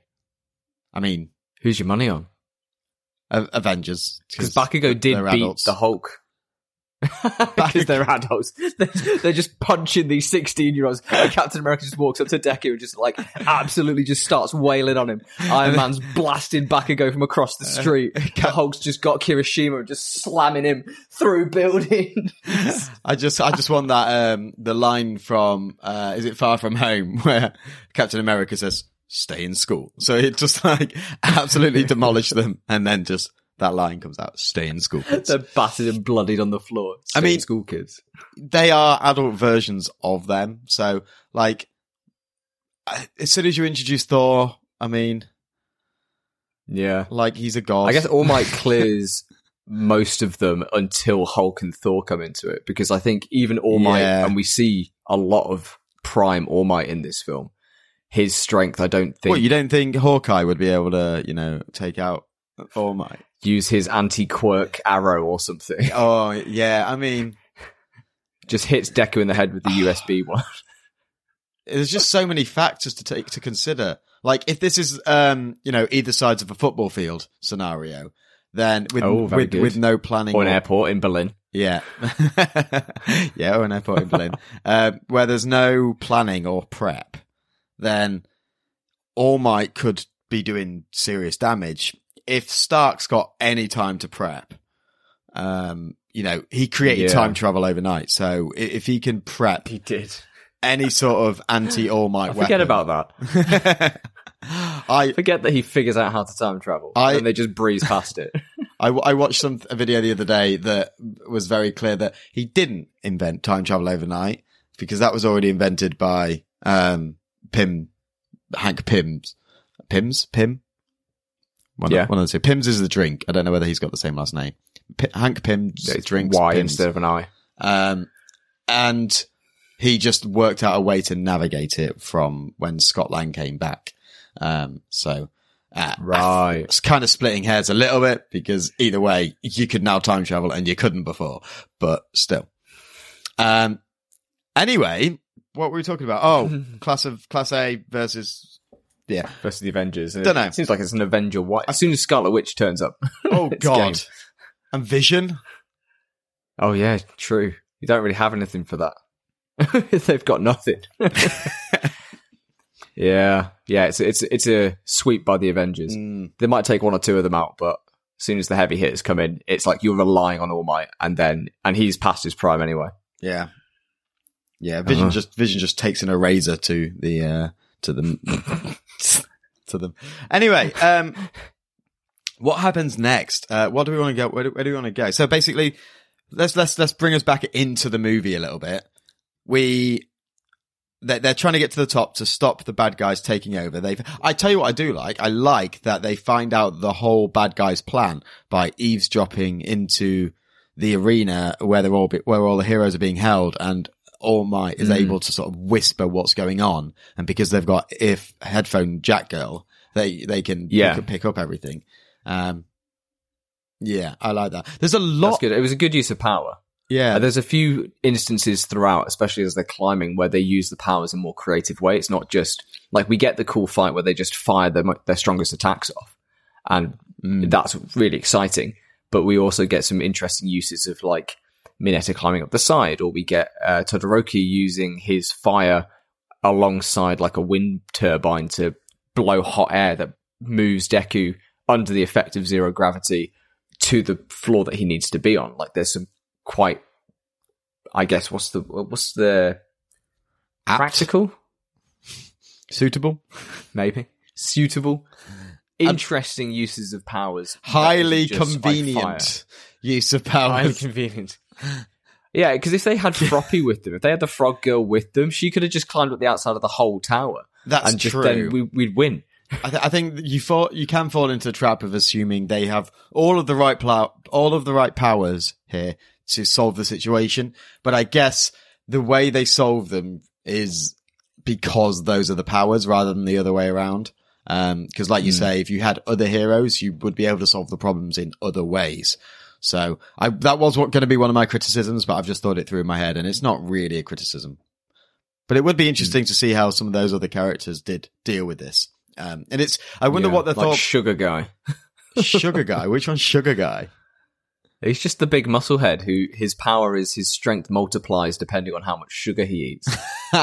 I mean, Who's your money on? A- Avengers Because Bakugo did beat adults. the Hulk. [LAUGHS] Because they're adults. [LAUGHS] They're, they're just punching these 16 year olds. Captain America just walks up to Deku and just like absolutely just starts wailing on him. Iron Man's blasting Bakugo from across the street. [LAUGHS] The Hulk's just got Kirishima and just slamming him through buildings. I just, I just want that, um, the line from, uh, is it Far From Home where Captain America says, stay in school. So it just like absolutely demolished them. And then just that line comes out, stay in school. kids." [LAUGHS] They're battered and bloodied on the floor. I mean- school kids. they are adult versions of them. So, like, as soon as you introduce Thor, I mean, Yeah. like, he's a god. I guess All Might [LAUGHS] clears most of them until Hulk and Thor come into it because I think even All Might, Yeah. and we see a lot of prime All Might in this film. His strength, I don't think, What, you don't think Hawkeye would be able to, you know, take out All Might? Use his anti quirk arrow or something. [LAUGHS] Oh, yeah. I mean, Just hits Deku in the head with the [SIGHS] USB one. [LAUGHS] there's just so many factors to take to consider. Like, if this is, um, you know, either sides of a football field scenario, then with Oh, with, good. with no planning or an airport in Berlin. Yeah. [LAUGHS] yeah, or an airport in Berlin. Uh, where there's no planning or prep, then All Might could be doing serious damage. If Stark's got any time to prep, um, you know, he created Yeah. time travel overnight. So if he can prep He did. any sort of anti [LAUGHS] All Might forget about that. [LAUGHS] I, Forget that he figures out how to time travel. I- and they just breeze past it. [LAUGHS] I, I watched some a video the other day that was very clear that he didn't invent time travel overnight because that was already invented by um Pym Hank Pym's Pym's Pym. One, Yeah. of, one of the two. Pym's is the drink. I don't know whether he's got the same last name. P- Hank Pims It's drinks Y Pym's. instead of an I. Um, and he just worked out a way to navigate it from when Scott Lang came back. Um, so, uh, Right. it's kind of splitting hairs a little bit because either way, you could now time travel and you couldn't before, but still. Um, anyway, what were we talking about? Oh, [LAUGHS] class of class A versus, yeah. versus the Avengers. And Dunno. It seems like it's an Avenger. White. As soon as Scarlet Witch turns up. [LAUGHS] Oh God. game. And Vision. Oh yeah, true. You don't really have anything for that. [LAUGHS] They've got nothing. [LAUGHS] yeah, yeah. It's it's it's a sweep by the Avengers. Mm, They might take one or two of them out, but as soon as the heavy hitters come in, it's like you're relying on All Might, and then and he's past his prime anyway. yeah. Yeah. Vision Uh-huh. just, Vision just takes an eraser to the, uh, to them, [LAUGHS] to them. Anyway, um, what happens next? Uh, what do we want to go? Where do, where do we want to go? So basically, let's let's let's bring us back into the movie a little bit. We they're, they're trying to get to the top to stop the bad guys taking over. They've I tell you what, I do like. I like that they find out the whole bad guys' plan by eavesdropping into the arena where they're all be, where all the heroes are being held, and All Might is Mm. able to sort of whisper what's going on. And because they've got if headphone jack girl, they they can Yeah. pick, pick up everything. Um, yeah, I like that. There's a lot. That's good. It was a good use of power. Yeah, Uh, there's a few instances throughout, especially as they're climbing, where they use the powers in a more creative way. It's not just like we get the cool fight where they just fire their, their strongest attacks off, and Mm. that's really exciting. But we also get some interesting uses of like Mineta climbing up the side, or we get uh, Todoroki using his fire alongside like a wind turbine to blow hot air that moves Deku under the effect of zero gravity to the floor that he needs to be on. Like there's some quite, I guess, what's the what's the Apt. practical suitable, maybe suitable, interesting uses of powers, highly Just by fire. convenient use of power highly convenient. Yeah, because if they had [LAUGHS] Froppy with them, if they had the Frog Girl with them, she could have just climbed up the outside of the whole tower, That's and just true. then we, we'd win. I, th- I think you fall, you can fall into the trap of assuming they have all of the right plow, all of the right powers here to solve the situation. But I guess the way they solve them is because those are the powers rather than the other way around. Um, cause like you say, if you had other heroes, you would be able to solve the problems in other ways. So I, that was what going to be one of my criticisms, but I've just thought it through in my head and it's not really a criticism. But it would be interesting to see how some of those other characters did deal with this. Um, and it's, I wonder Yeah, what the like thought, Sugar Guy. Sugar Guy, which one's Sugar Guy? He's just the big muscle head who his power is his strength multiplies depending on how much sugar he eats. [LAUGHS]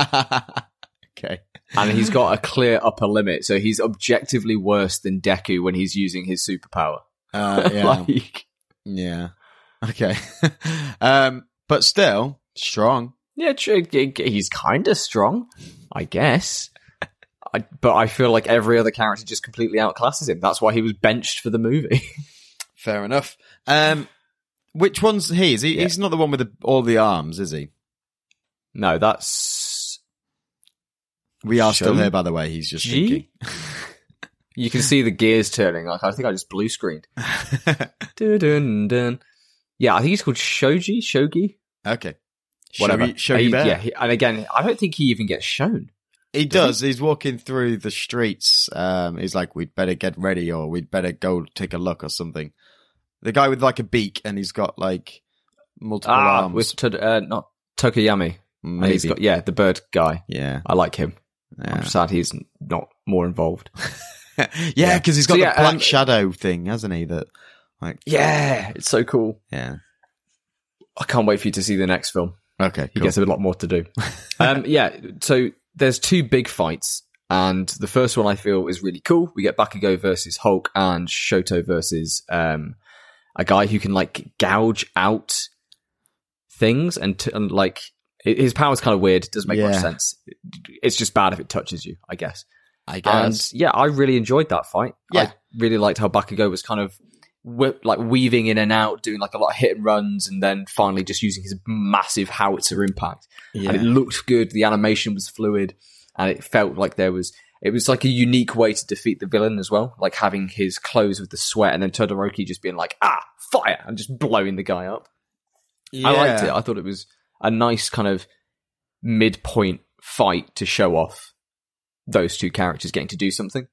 okay. and he's got a clear upper limit, so he's objectively worse than Deku when he's using his superpower. Uh, [LAUGHS] yeah. like, yeah. Okay. [LAUGHS] um, but still strong. yeah, he's kind of strong, I guess. [LAUGHS] I, but I feel like every other character just completely outclasses him. That's why he was benched for the movie. [LAUGHS] Fair enough. Um, which one's he? Is he? Yeah. He's not the one with the, all the arms, is he? no, that's We are still here, by the way. He's just G? You can see the gears turning. Like I think I just blue screened. Dun, dun, dun. Yeah, I think he's called Shoji. Shogi. okay. Whatever. Shogi, Shogi He- Bear. yeah, he- and again, I don't think he even gets shown. He does. He's walking through the streets. Um, he's like, "We'd better get ready, or we'd better go take a look, or something." The guy with like a beak, and he's got like multiple Ah, arms. with Tod- uh, not Tokoyami. Maybe. he's got yeah, the bird guy. yeah, I like him. yeah, I'm sad he's not more involved. [LAUGHS] yeah, because he's got So, the yeah, black um, shadow thing, hasn't he? That like, Yeah, it's so cool. yeah. I can't wait for you to see the next film. Okay, He cool. gets a lot more to do. [LAUGHS] um, yeah, so there's two big fights, and the first one I feel is really cool. We get Bakugo versus Hulk and Shoto versus um, a guy who can like gouge out things and, t- and like hi- his power's kind of weird. It doesn't make much Yeah. sense. It's just bad if it touches you, I guess. I And yeah, I really enjoyed that fight. Yeah. I really liked how Bakugo was kind of like weaving in and out, doing like a lot of hit and runs, and then finally just using his massive howitzer impact. yeah. And it looked good. The animation was fluid, and it felt like there was. It was like a unique way to defeat the villain as well, like having his clothes with the sweat, and then Todoroki just being like, "Ah, fire!" and just blowing the guy up. I liked it. I thought it was a nice kind of midpoint fight to show off those two characters getting to do something.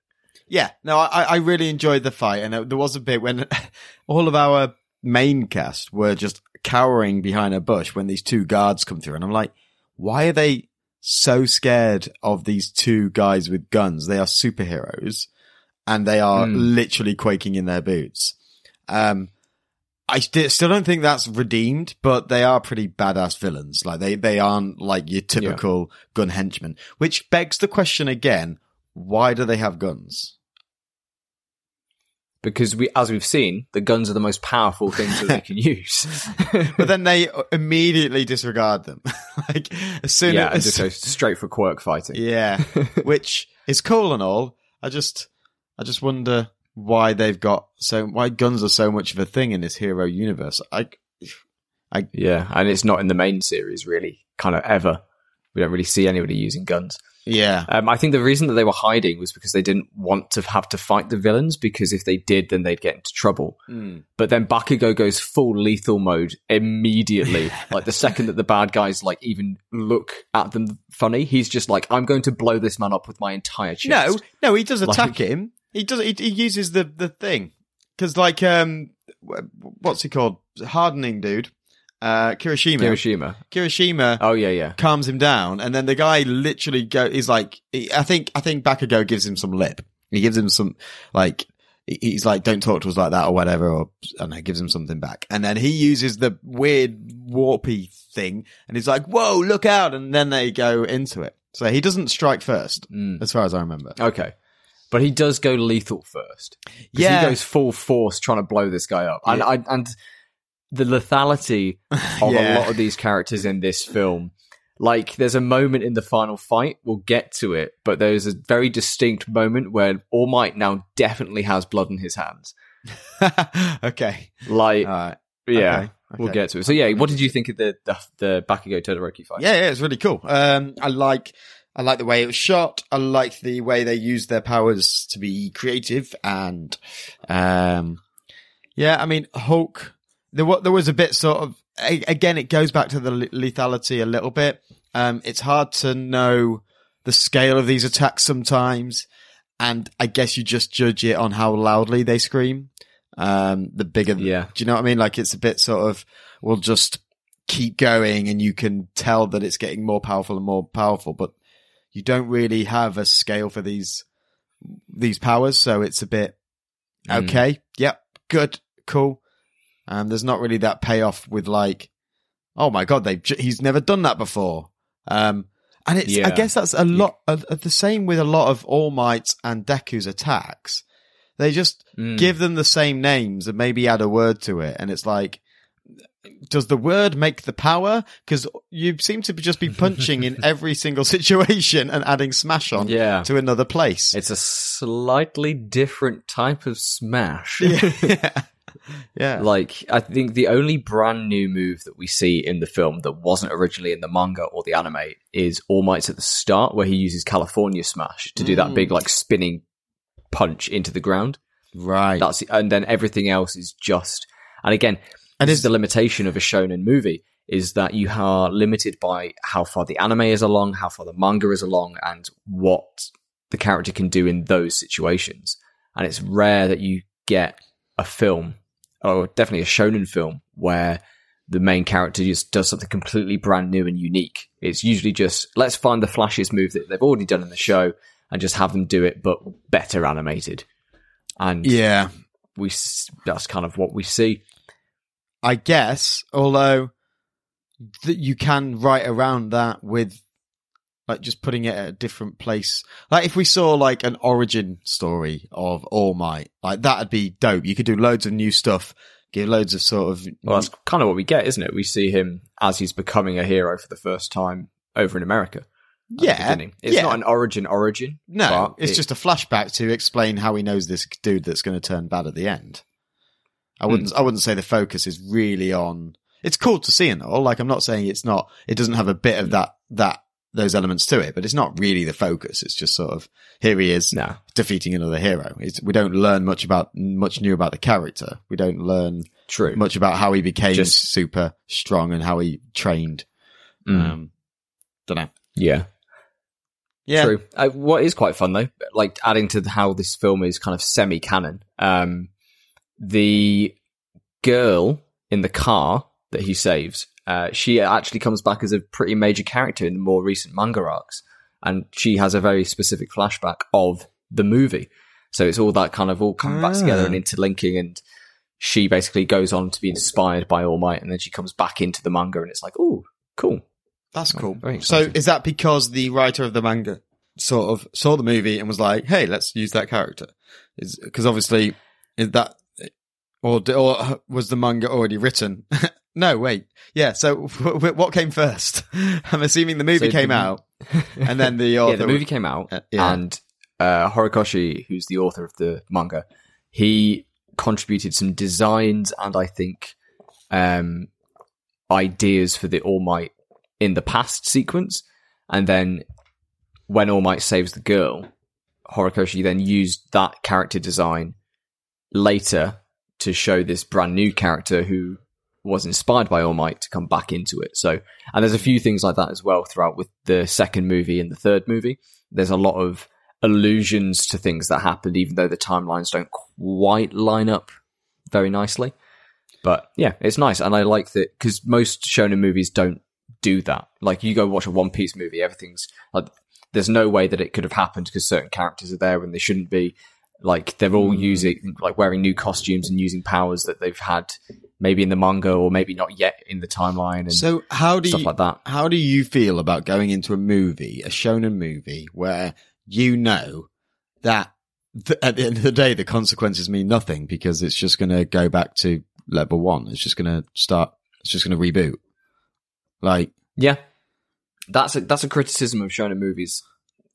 Yeah, no, I, I really enjoyed the fight, and there was a bit when [LAUGHS] all of our main cast were just cowering behind a bush when these two guards come through, and I'm like, why are they so scared of these two guys with guns? They are superheroes, and they are Hmm. literally quaking in their boots. Um, I st- still don't think that's redeemed, but they are pretty badass villains. Like they, they aren't like your typical gun henchmen, which begs the question again: Why do they have guns? because we, as we've seen, the guns are the most powerful things that they can [LAUGHS] use. but then they immediately disregard them. [LAUGHS] like as soon yeah, as just go straight for quirk fighting. yeah, [LAUGHS] which is cool and all. I just, I just wonder why they've got so why guns are so much of a thing in this hero universe. I, I Yeah, and it's not in the main series really, kind of ever. We don't really see anybody using guns. yeah, Um, I think the reason that they were hiding was because they didn't want to have to fight the villains. Because if they did, then they'd get into trouble. Mm. But then Bakugo goes full lethal mode immediately. [LAUGHS] like the second that the bad guys like even look at them funny, he's just like, "I'm going to blow this man up with my entire chest." no, no, he does Like- attack him. He does. He, he uses the the thing because like um, what's he called? Hardening dude, uh, Kirishima. Hiroshima. Kirishima Oh yeah, yeah. calms him down, and then the guy literally go. He's like, he, I think, I think Bakugo gives him some lip. He gives him some like, he's like, don't talk to us like that or whatever, or I don't know, gives him something back, and then he uses the weird warpy thing, and he's like, whoa, look out, and then they go into it. So he doesn't strike first, Mm. as far as I remember. Okay. But he does go lethal first. Yeah. He goes full force trying to blow this guy up. And Yeah. I and the lethality [LAUGHS] of Yeah. a lot of these characters in this film. Like there's a moment in the final fight, we'll get to it, but there's a very distinct moment where All Might now definitely has blood in his hands. [LAUGHS] okay, Like all right, yeah. okay, We'll get to it. So yeah, what did you think of the the, the Bakugo Todoroki fight? Yeah, yeah, it's really cool. Um, I like. I like the way it was shot. I like the way they used their powers to be creative and, um, yeah, I mean, Hulk, there, there was a bit sort of, again, it goes back to the lethality a little bit. Um, it's hard to know the scale of these attacks sometimes. And I guess you just judge it on how loudly they scream. Um, the bigger, Yeah. do you know what I mean? Like it's a bit sort of, we'll just keep going and you can tell that it's getting more powerful and more powerful, but you don't really have a scale for these, these powers. So it's a bit, Mm. okay. Yep. Good. Cool. Um, there's not really that payoff with like, oh my God, they, he's never done that before. Um, and it's, I guess that's a lot of the same with a lot of All Might's and Deku's attacks. They just Mm. give them the same names and maybe add a word to it. And it's like, does the word make the power? Because you seem to just be punching in [LAUGHS] every single situation and adding smash on Yeah. to another place. It's a slightly different type of smash. yeah. [LAUGHS] [LAUGHS] yeah. Like, I think the only brand new move that we see in the film that wasn't originally in the manga or the anime is All Might's at the start, where he uses California Smash to do that Mm. big, like, spinning punch into the ground. Right. That's and then everything else is just. And again, And this is- is the limitation of a shonen movie is that you are limited by how far the anime is along, how far the manga is along, and what the character can do in those situations. And it's rare that you get a film, or definitely a shonen film, where the main character just does something completely brand new and unique. It's usually just let's find the flashiest move that they've already done in the show and just have them do it, but better animated. And yeah. we that's kind of what we see. I guess, although that you can write around that with like just putting it at a different place. Like if we saw like an origin story of All Might, like that'd be dope. You could do loads of new stuff, give loads of sort of Well, that's kind of what we get, isn't it? We see him as he's becoming a hero for the first time over in America. yeah. It's yeah. not an origin origin. no, it's it- just a flashback to explain how he knows this dude that's going to turn bad at the end. I wouldn't, Hmm. I wouldn't say the focus is really on. It's cool to see and all. Like I'm not saying it's not. It doesn't have a bit of that that those elements to it, but it's not really the focus. It's just sort of here he is no. defeating another hero. It's, we don't learn much about much new about the character. We don't learn True. much about how he became Just- super strong and how he trained. Mm. Um, don't know. yeah. Yeah, True. Uh, what is quite fun though, like adding to how this film is kind of semi-canon. Um, the girl in the car that he saves, uh, she actually comes back as a pretty major character in the more recent manga arcs, and she has a very specific flashback of the movie. So it's all that kind of all coming back together Ah. and interlinking, and she basically goes on to be inspired by All Might, and then she comes back into the manga, and it's like, oh, cool. That's cool. Very So is that because the writer of the manga sort of saw the movie and was like, "Hey, let's use that character"? Is because obviously is that or or was the manga already written? [LAUGHS] no, wait. Yeah. So [LAUGHS] what came first? [LAUGHS] I'm assuming the movie So came the- out and then the author. yeah, the movie came out, Uh, yeah. and uh, Horikoshi, who's the author of the manga, he contributed some designs and I think um, ideas for the All Might in the past sequence, and then when All Might saves the girl, Horikoshi then used that character design later to show this brand new character who was inspired by All Might to come back into it. So, and there's a few things like that as well throughout with the second movie and the third movie. There's a lot of allusions to things that happened, even though the timelines don't quite line up very nicely. But yeah, it's nice, and I like that because most shonen movies don't do that. Like you go watch a One Piece movie, everything's like there's no way that it could have happened because certain characters are there when they shouldn't be. Like they're all Mm. using like wearing new costumes and using powers that they've had maybe in the manga or maybe not yet in the timeline and So how do stuff you like that. how do you feel about going into a movie, a shonen movie, where you know that th- at the end of the day the consequences mean nothing because it's just going to go back to level one. It's just going to start. It's just going to reboot. Like, Yeah, that's a that's a criticism of shonen movies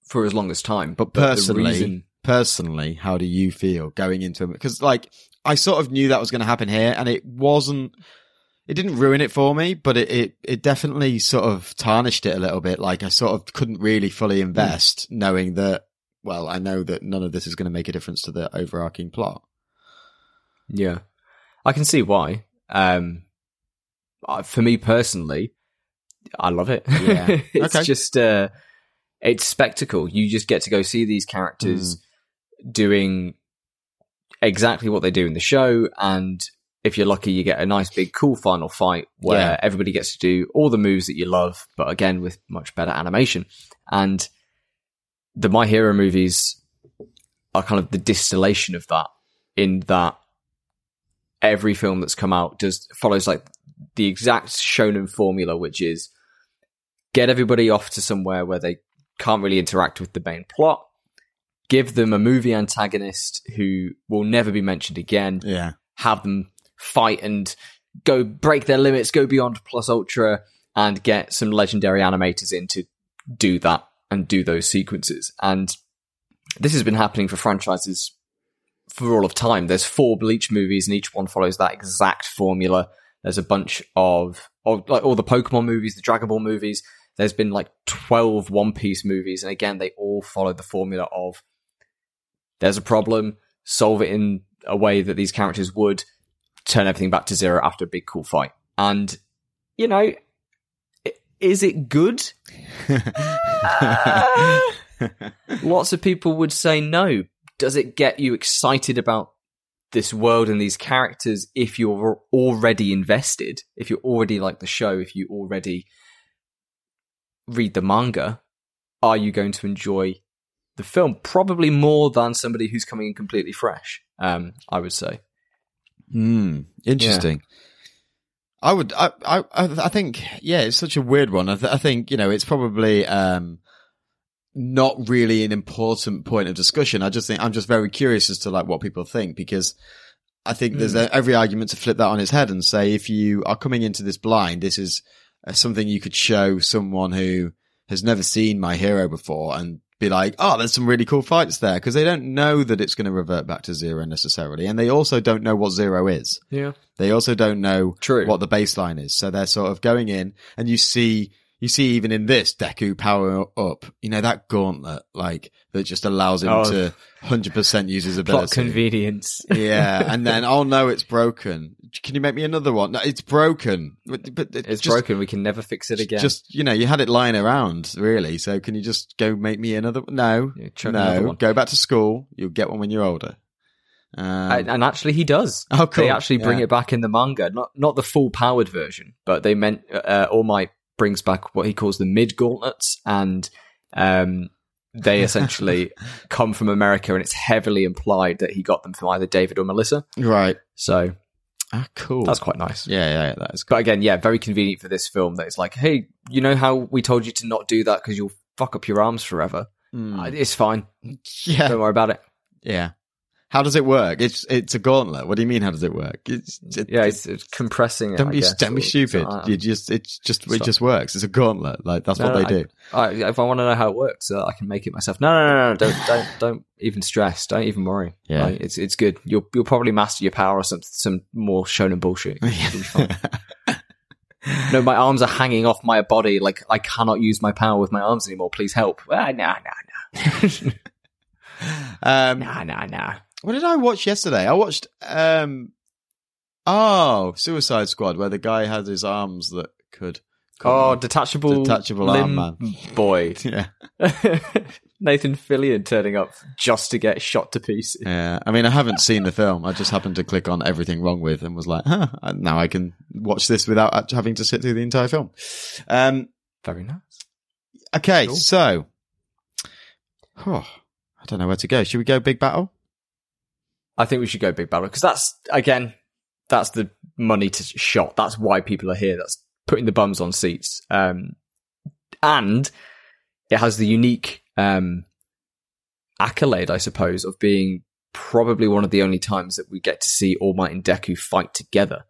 for as long as time. but the personally, reason- personally, how do you feel going into it? Because like I sort of knew that was going to happen here, and it wasn't. it didn't ruin it for me, but it, it, it definitely sort of tarnished it a little bit. Like I sort of couldn't really fully invest knowing that, well, I know that none of this is going to make a difference to the overarching plot. Yeah, I can see why. Um, for me personally, I love it. Yeah. [LAUGHS] it's Okay. just uh, it's spectacle. You just get to go see these characters Mm. Doing exactly what they do in the show, and if you're lucky, you get a nice big cool final fight where Yeah. everybody gets to do all the moves that you love, but again with much better animation. And the My Hero movies are kind of the distillation of that. In that every film that's come out does follows like the exact shonen formula, which is get everybody off to somewhere where they can't really interact with the main plot. Give them a movie antagonist who will never be mentioned again. Yeah. Have them fight and go break their limits, go beyond plus ultra, and get some legendary animators in to do that and do those sequences. And this has been happening for franchises for all of time. There's four Bleach movies, and each one follows that exact formula. There's a bunch of, of like all the Pokemon movies, the Dragon Ball movies. There's been like 12 One Piece movies, and again, they all follow the formula of there's a problem, solve it in a way that these characters would, turn everything back to zero after a big cool fight. And, you know, is it good? Uh, [LAUGHS] lots of people would say no. Does it get you excited about this world and these characters if you're already invested? If you're already like the show, if you already read the manga, are you going to enjoy the film? Probably more than somebody who's coming in completely fresh. Um, I would say. Hmm. Interesting. I would. I. I. I think. Yeah, it's such a weird one. I, th- I think you know it's probably um not really an important point of discussion. I just think I'm just very curious as to like what people think because I think there's a, every argument to flip that on its head and say if you are coming into this blind, this is uh, something you could show someone who has never seen My Hero before and be like, oh, there's some really cool fights there because they don't know that it's going to revert back to zero necessarily, and they also don't know what zero is. Yeah. They also don't know True. what the baseline is. So they're sort of going in and you see, you see even in this Deku power up, you know, that gauntlet, like that just allows him Oh. to 100% use his ability. Plot convenience. yeah. [LAUGHS] And then, oh no, it's broken. Can you make me another one? No, it's broken. But, but It's just, broken. We can never fix it again. Just, you know, you had it lying around really. So can you just go make me another? No, another no, go back to school. You'll get one when you're older. Um, and, and actually, he does. oh, cool. They actually bring Yeah. it back in the manga, not not the full powered version, but they meant uh, All Might brings back what he calls the mid gauntlets, and um, they essentially [LAUGHS] come from America, and it's heavily implied that he got them from either David or Melissa. Right. So Ah, cool. that's quite nice. yeah, yeah, yeah, that is But again, yeah, very convenient for this film. That it's like, hey, you know how we told you to not do that because you'll fuck up your arms forever. Mm. Uh, It's fine. [LAUGHS] Yeah, Don't worry about it. yeah. How does it work? It's it's a gauntlet. What do you mean? How does it work? It's, it, Yeah, it's, it's compressing. Don't I be don't be stupid. uh, you just it's just it just works. It's a gauntlet. Like that's No, what no, they do. I, if I want to know how it works, uh, I can make it myself. No, no, no, no, don't, don't, [LAUGHS] don't even stress. Don't even worry. Yeah. Like, it's it's good. You'll you'll probably master your power or some some more shonen bullshit. [LAUGHS] It'll be fine. no, my arms are hanging off my body. Like I cannot use my power with my arms anymore. Please help. Ah, nah, nah, [LAUGHS] um, nah, nah, nah. What did I watch yesterday? I watched um, oh, Suicide Squad, where the guy had his arms that could. Oh, detachable, Detachable limb arm boy. [LAUGHS] yeah, [LAUGHS] Nathan Fillion turning up just to get shot to pieces. yeah. I mean, I haven't seen the film. I just happened to click on everything wrong with and was like, huh, now I can watch this without having to sit through the entire film. Um, Very nice. Okay, Cool. so oh, [SIGHS] I don't know where to go. Should we go big battle? I think we should go big battle because that's again, that's the money to shot. That's why people are here. That's putting the bums on seats. Um, and it has the unique um, accolade, I suppose, of being probably one of the only times that we get to see All Might and Deku fight together.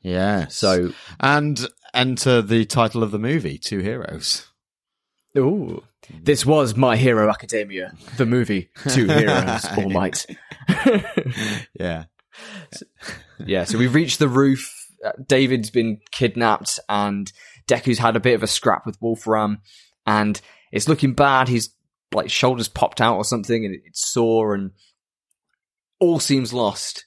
Yeah. So, and enter the title of the movie, Two Heroes. ooh, this was My Hero Academia, the movie, [LAUGHS] Two Heroes, All Might. [LAUGHS] Yeah. yeah, so we've reached the roof. uh, David's been kidnapped and Deku's had a bit of a scrap with Wolfram and it's looking bad. He's like shoulders popped out or something and it's sore and all seems lost.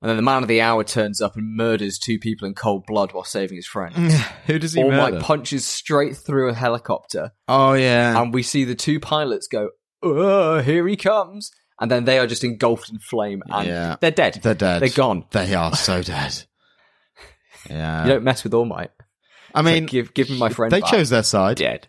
And then the man of the hour turns up and murders two people in cold blood while saving his friend. [LAUGHS] Who does he All Might murder? punches straight through a helicopter oh yeah. and we see the two pilots go, "Uh, here he comes," and then they are just engulfed in flame and Yeah. they're dead. They're dead. They're gone. They are so [LAUGHS] dead. Yeah. You don't mess with All Might. I mean, give give me my friend. they back. chose their side. dead.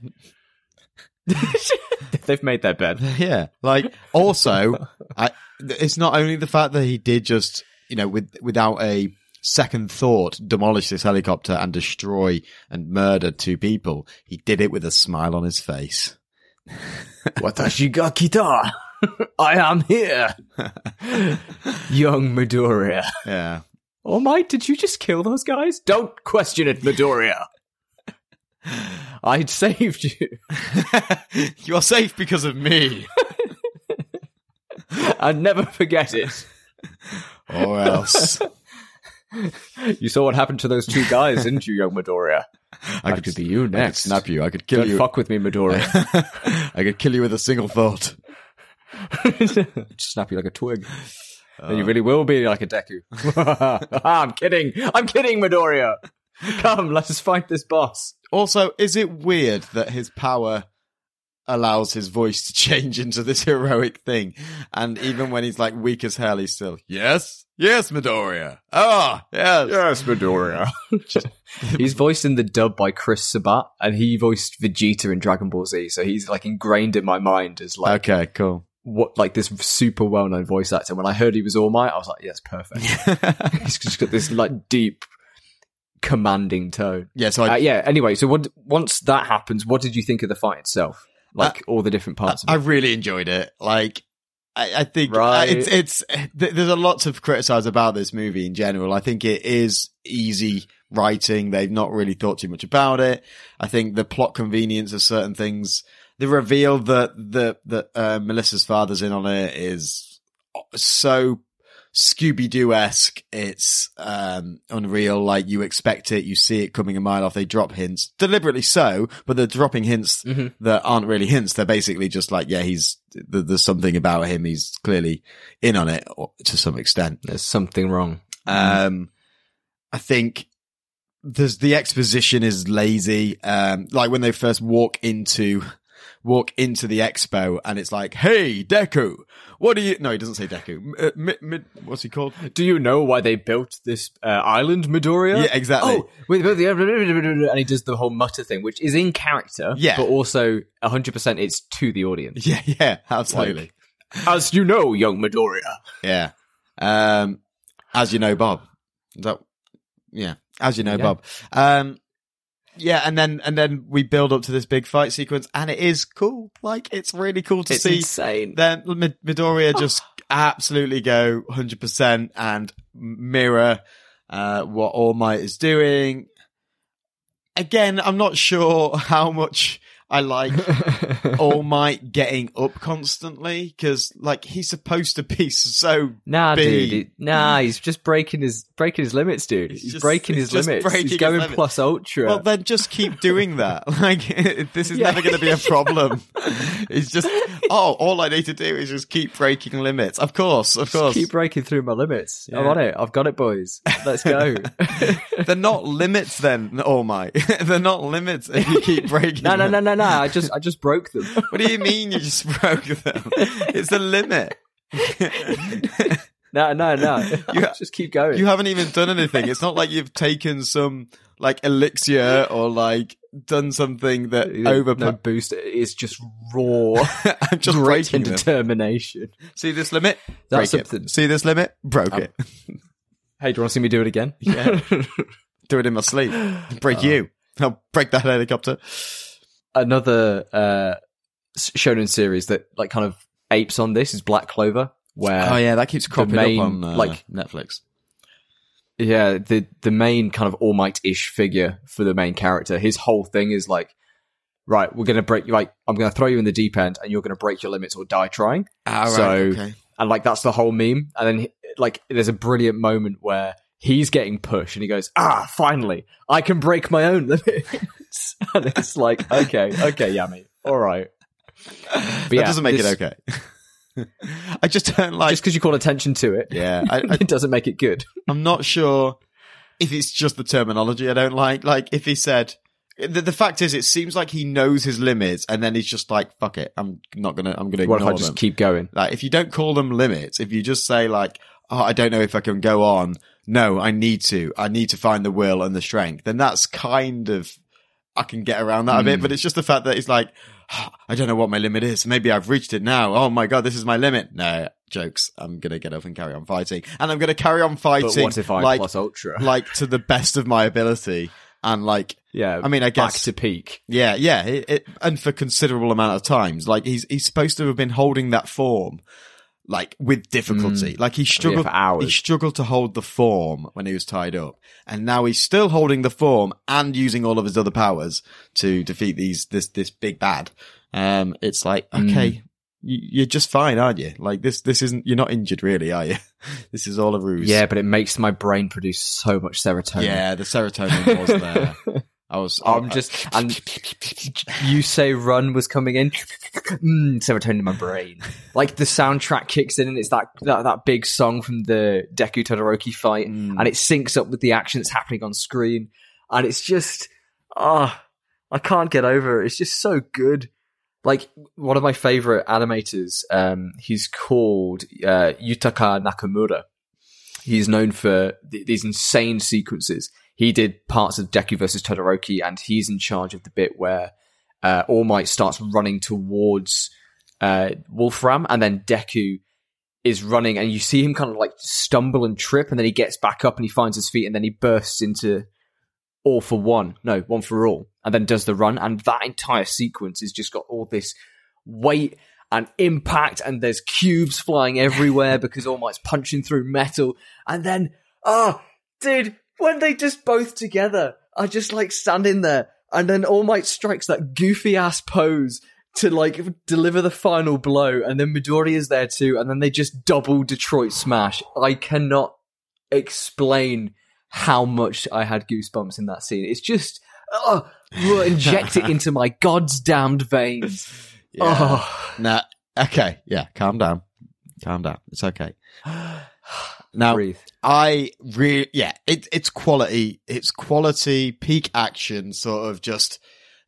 [LAUGHS] They've made their bed. Yeah. Like also, I, it's not only the fact that he did just, you know, with without a second thought demolish this helicopter and destroy and murder two people. He did it with a smile on his face. Watashi ga kita. I am here. [LAUGHS] Young Midoriya. Yeah. Oh All Might, did you just kill those guys? Don't question it, Midoriya. [LAUGHS] I saved you. [LAUGHS] you are safe because of me. and never forget it. Or else. [LAUGHS] You saw what happened to those two guys, didn't you, young Midoriya? I That could be you I could next. snap you. I could kill Don't you. fuck with me, Midoriya. [LAUGHS] I could kill you with a single thought. [LAUGHS] Snap you like a twig. then you really will be like a Deku. Ah, I'm kidding. I'm kidding, Midoriya. Come, let us fight this boss. Also, is it weird that his power allows his voice to [LAUGHS] change into this heroic thing? And even when he's like weak as hell, he's still, yes, yes, Midoriya. Ah, yes. Yes, Midoriya. [LAUGHS] he's voiced in the dub by Chris Sabat, and he voiced Vegeta in Dragon Ball Z. So he's like ingrained in my mind as like Okay, cool. what like this super well known voice actor. When I heard he was All Might, I was like, yes, perfect. [LAUGHS] he's just got this like deep, commanding tone. yeah, so I, Uh, yeah. Anyway, so what, once that happens, what did you think of the fight itself? Like all the different parts I of it. really enjoyed it. Like, I, I think Right. uh, it's it's there's a lot to criticize about this movie in general. I think it is easy writing. They've not really thought too much about it. I think the plot convenience of certain things, the reveal that that that uh, Melissa's father's in on it is so Scooby Doo esque. It's um, unreal. Like you expect it, you see it coming a mile off. They drop hints deliberately so, but they're dropping hints Mhm. that aren't really hints. They're basically just like, yeah, he's th- there's something about him. He's clearly in on it or, to some extent. There's something wrong. Um, I think there's the exposition is lazy. Um, like when they first walk into walk into the expo and it's like, "Hey, Deku, what do you?" No, he doesn't say Deku. Uh, what's he called? Do you know why they built this uh, island, Midoriya? Yeah, exactly. Oh, and he does the whole mutter thing, which is in character, Yeah. but also 100% it's to the audience. [LAUGHS] Yeah, yeah, absolutely. As you know, young Midoriya. Yeah. Um, as you know, Bob. Is that, yeah. As you know, Yeah. Bob. Um, yeah, and then and then we build up to this big fight sequence, and it is cool. Like it's really cool to It's see. insane. Then Mid- Midoriya just absolutely go hundred percent and mirror uh, what All Might is doing. Again, I'm not sure [LAUGHS] how much I like [LAUGHS] All Might getting up constantly because, like, he's supposed to be [LAUGHS] so Nah, Big. dude. nah, he's just breaking his breaking his limits, dude. He's, He's just- breaking he's his just limits. breaking he's going limits. plus ultra. Well, then just keep doing that. [LAUGHS] Like, this is Yeah. never going to be a problem. it's just, oh, all I need to do is just keep breaking limits. Of course, of Just course. keep breaking through my limits. I'm Yeah. on it. I've got it, boys. Let's go. They're not limits then, oh my. They're not limits if you keep breaking no, no, no, no, no. I just I just broke them. [LAUGHS] What do you mean you just broke them? It's a limit. No, no, no. [LAUGHS] You- just keep going. you haven't even done anything. It's not like you've taken some, like, elixir or, like, done something that over... no boost. It's just raw [LAUGHS] I'm just grit breaking and them. determination. See this limit? That's Break it. See this limit? Broke Um, it. Hey, do you want to see me do it again? Yeah. Do it in my sleep. Break you. I'll break that helicopter. Another uh, shonen series that like kind of apes on this is Black Clover, where oh yeah, that keeps cropping main, up on uh, like- Netflix. yeah, the the main kind of All Might ish figure for the main character. His whole thing is like, right, we're gonna break you. Like, I'm gonna throw you in the deep end, and you're gonna break your limits or die trying. Ah, So- okay. And like that's the whole meme. And then like, there's a brilliant moment where he's getting pushed, and he goes, "Ah, finally, I can break my own [LAUGHS] limits." [LAUGHS] and it's like, okay, okay, Yami. all right. But that yeah, doesn't make this- it okay. [LAUGHS] I just don't like. Just because you call attention to it, yeah, [LAUGHS] I, I, it doesn't make it good. I'm not sure if it's just the terminology I don't like. Like if he said. The, the fact is, it seems like he knows his limits, and then he's just like, "Fuck it, I'm not gonna, I'm gonna What if I just them." keep going? Like if you don't call them limits, if you just say like, "Oh, I don't know if I can go on," no, I need to, I need to find the will and the strength, then that's kind of I can get around that a bit. Mm. But it's just the fact that it's like, "Ah, [SIGHS] I don't know what my limit is. Maybe I've reached it now. Oh my god, this is my limit. No jokes. I'm gonna get up and carry on fighting, and I'm gonna carry on fighting. But what if I like plus ultra? [LAUGHS] like to the best of my ability, and like yeah, I mean, I back guess to peak. yeah, yeah, it, it, and for considerable amount of times. Like he's he's supposed to have been holding that form, like with difficulty. Like he struggled for hours. He struggled to hold the form when he was tied up, and now he's still holding the form and using all of his other powers to defeat these this this big bad. Um, it's like okay. you- You're just fine, aren't you? Like this, this isn't. You're not injured, really, are you? [LAUGHS] this is all a ruse. Yeah, but it makes my brain produce so much serotonin. yeah. The serotonin was there. [LAUGHS] I was. I'm just and you say run was coming in, mm, serotonin in my brain. Like the soundtrack kicks in and it's that that, that big song from the Deku Todoroki fight, Mm. and it syncs up with the action that's happening on screen, and it's just ah, I can't get over it. It's just so good. Like one of my favorite animators, um, he's called uh, Yutaka Nakamura. He's known for th- these insane sequences. He did parts of Deku versus Todoroki, and he's in charge of the bit where uh, All Might starts running towards uh, Wolfram, and then Deku is running, and you see him kind of like stumble and trip, and then he gets back up and he finds his feet, and then he bursts into all for one, no, one for all, and then does the run, and that entire sequence has just got all this weight and impact, and there's cubes flying everywhere [LAUGHS] because All Might's punching through metal, and then, oh, dude, when they just both together, I just like standing there, and then All Might strikes that goofy ass pose to like deliver the final blow, and then Midori is there too, and then they just double Detroit smash. I cannot explain how much I had goosebumps in that scene. It's just, oh, inject it into my god's damned veins. Yeah. Oh. Nah. Okay. Yeah. Calm down. Calm down. It's okay. [SIGHS] [SIGHS] Now, Breathe. I really, yeah, it, it's quality. It's quality, peak action, sort of just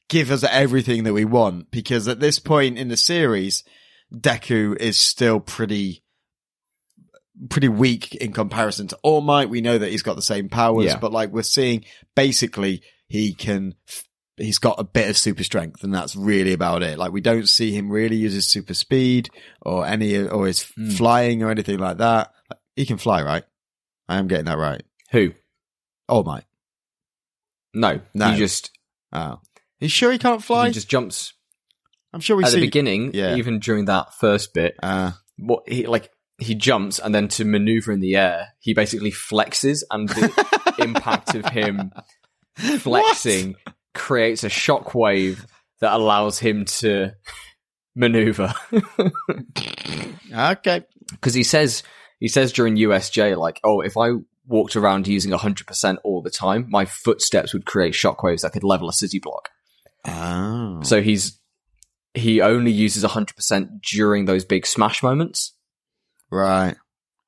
give us everything that we want. Because at this point in the series, Deku is still pretty, pretty weak in comparison to All Might. We know that he's got the same powers, Yeah. but like we're seeing basically he can, he's got a bit of super strength and that's really about it. Like we don't see him really use his super speed or any, or his Mm. flying or anything like that. He can fly, right? I am getting that right. Who? All Might. No, No. he just Oh. You sure he can't fly? he just jumps I'm sure we see. at see. the beginning. yeah. Even during that first bit, Uh, what he like he jumps and then to maneuver in the air, he basically flexes, and the [LAUGHS] impact of him flexing creates a shockwave that allows him to maneuver. [LAUGHS] okay. Because he says he says during USJ like, oh, if I walked around using hundred percent all the time, my footsteps would create shockwaves that could level a city block. Oh. So he's he only uses hundred percent during those big smash moments, right.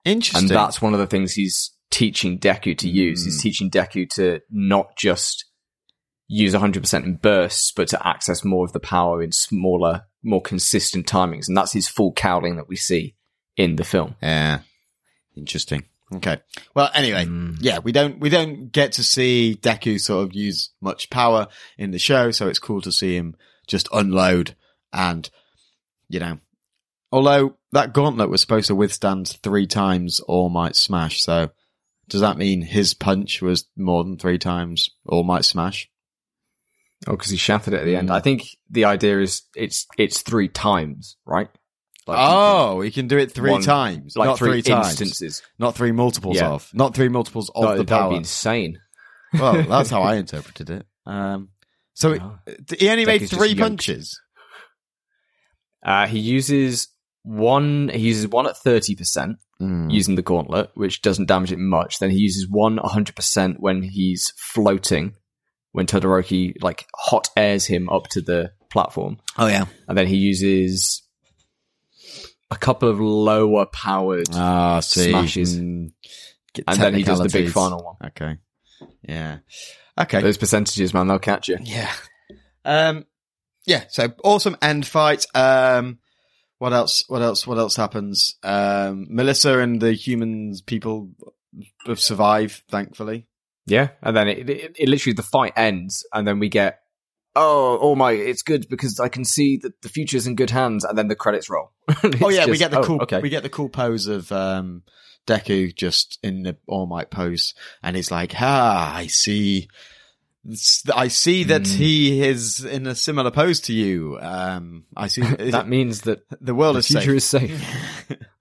Interesting. and that's one of the things he's teaching Deku to use. He's Mm. teaching Deku to not just use 100% in bursts, but to access more of the power in smaller, more consistent timings. And that's his full cowling that we see in the film. yeah. Interesting. Okay. Well, anyway, Mm. yeah, we don't we don't get to see Deku sort of use much power in the show, so it's cool to see him just unload and you know. Although that gauntlet was supposed to withstand three times All Might Smash, so does that mean his punch was more than three times All Might Smash? Oh, because he shattered it at the end. Mm. I think the idea is it's it's three times, right? Like, oh, he can do it three One- times, like not three, three, times, instances. not three multiples Yeah. of, not three multiples of That, the that would power. be insane. well, [LAUGHS] that's how I interpreted it. Um, so it, Oh. he only made three punches. Uh, he uses one. He uses one at thirty percent, Mm. using the gauntlet, which doesn't damage it much. Then he uses one 100% when he's floating, when Todoroki like hot airs him up to the platform. Oh yeah. And then he uses a couple of lower powered, Ah, see. Smashes. Mm. And then he does the big final one. Okay. Yeah. Okay. Those percentages, man, they'll catch you. Yeah. Um. Yeah. So awesome end fight. Um. What else? What else? What else happens? Um. Melissa and the humans people survive, thankfully. Yeah, and then it, it, it literally the fight ends, and then we get oh, oh my, it's good because I can see that the future's in good hands, and then the credits roll. [LAUGHS] Oh yeah, we get the just, cool. oh, okay, We get the cool pose of um Deku just in the All Might pose, and he's like, "Ah, I see." I see that Mm. he is in a similar pose to you. Um, I see [LAUGHS] that means that [LAUGHS] the world the is future safe.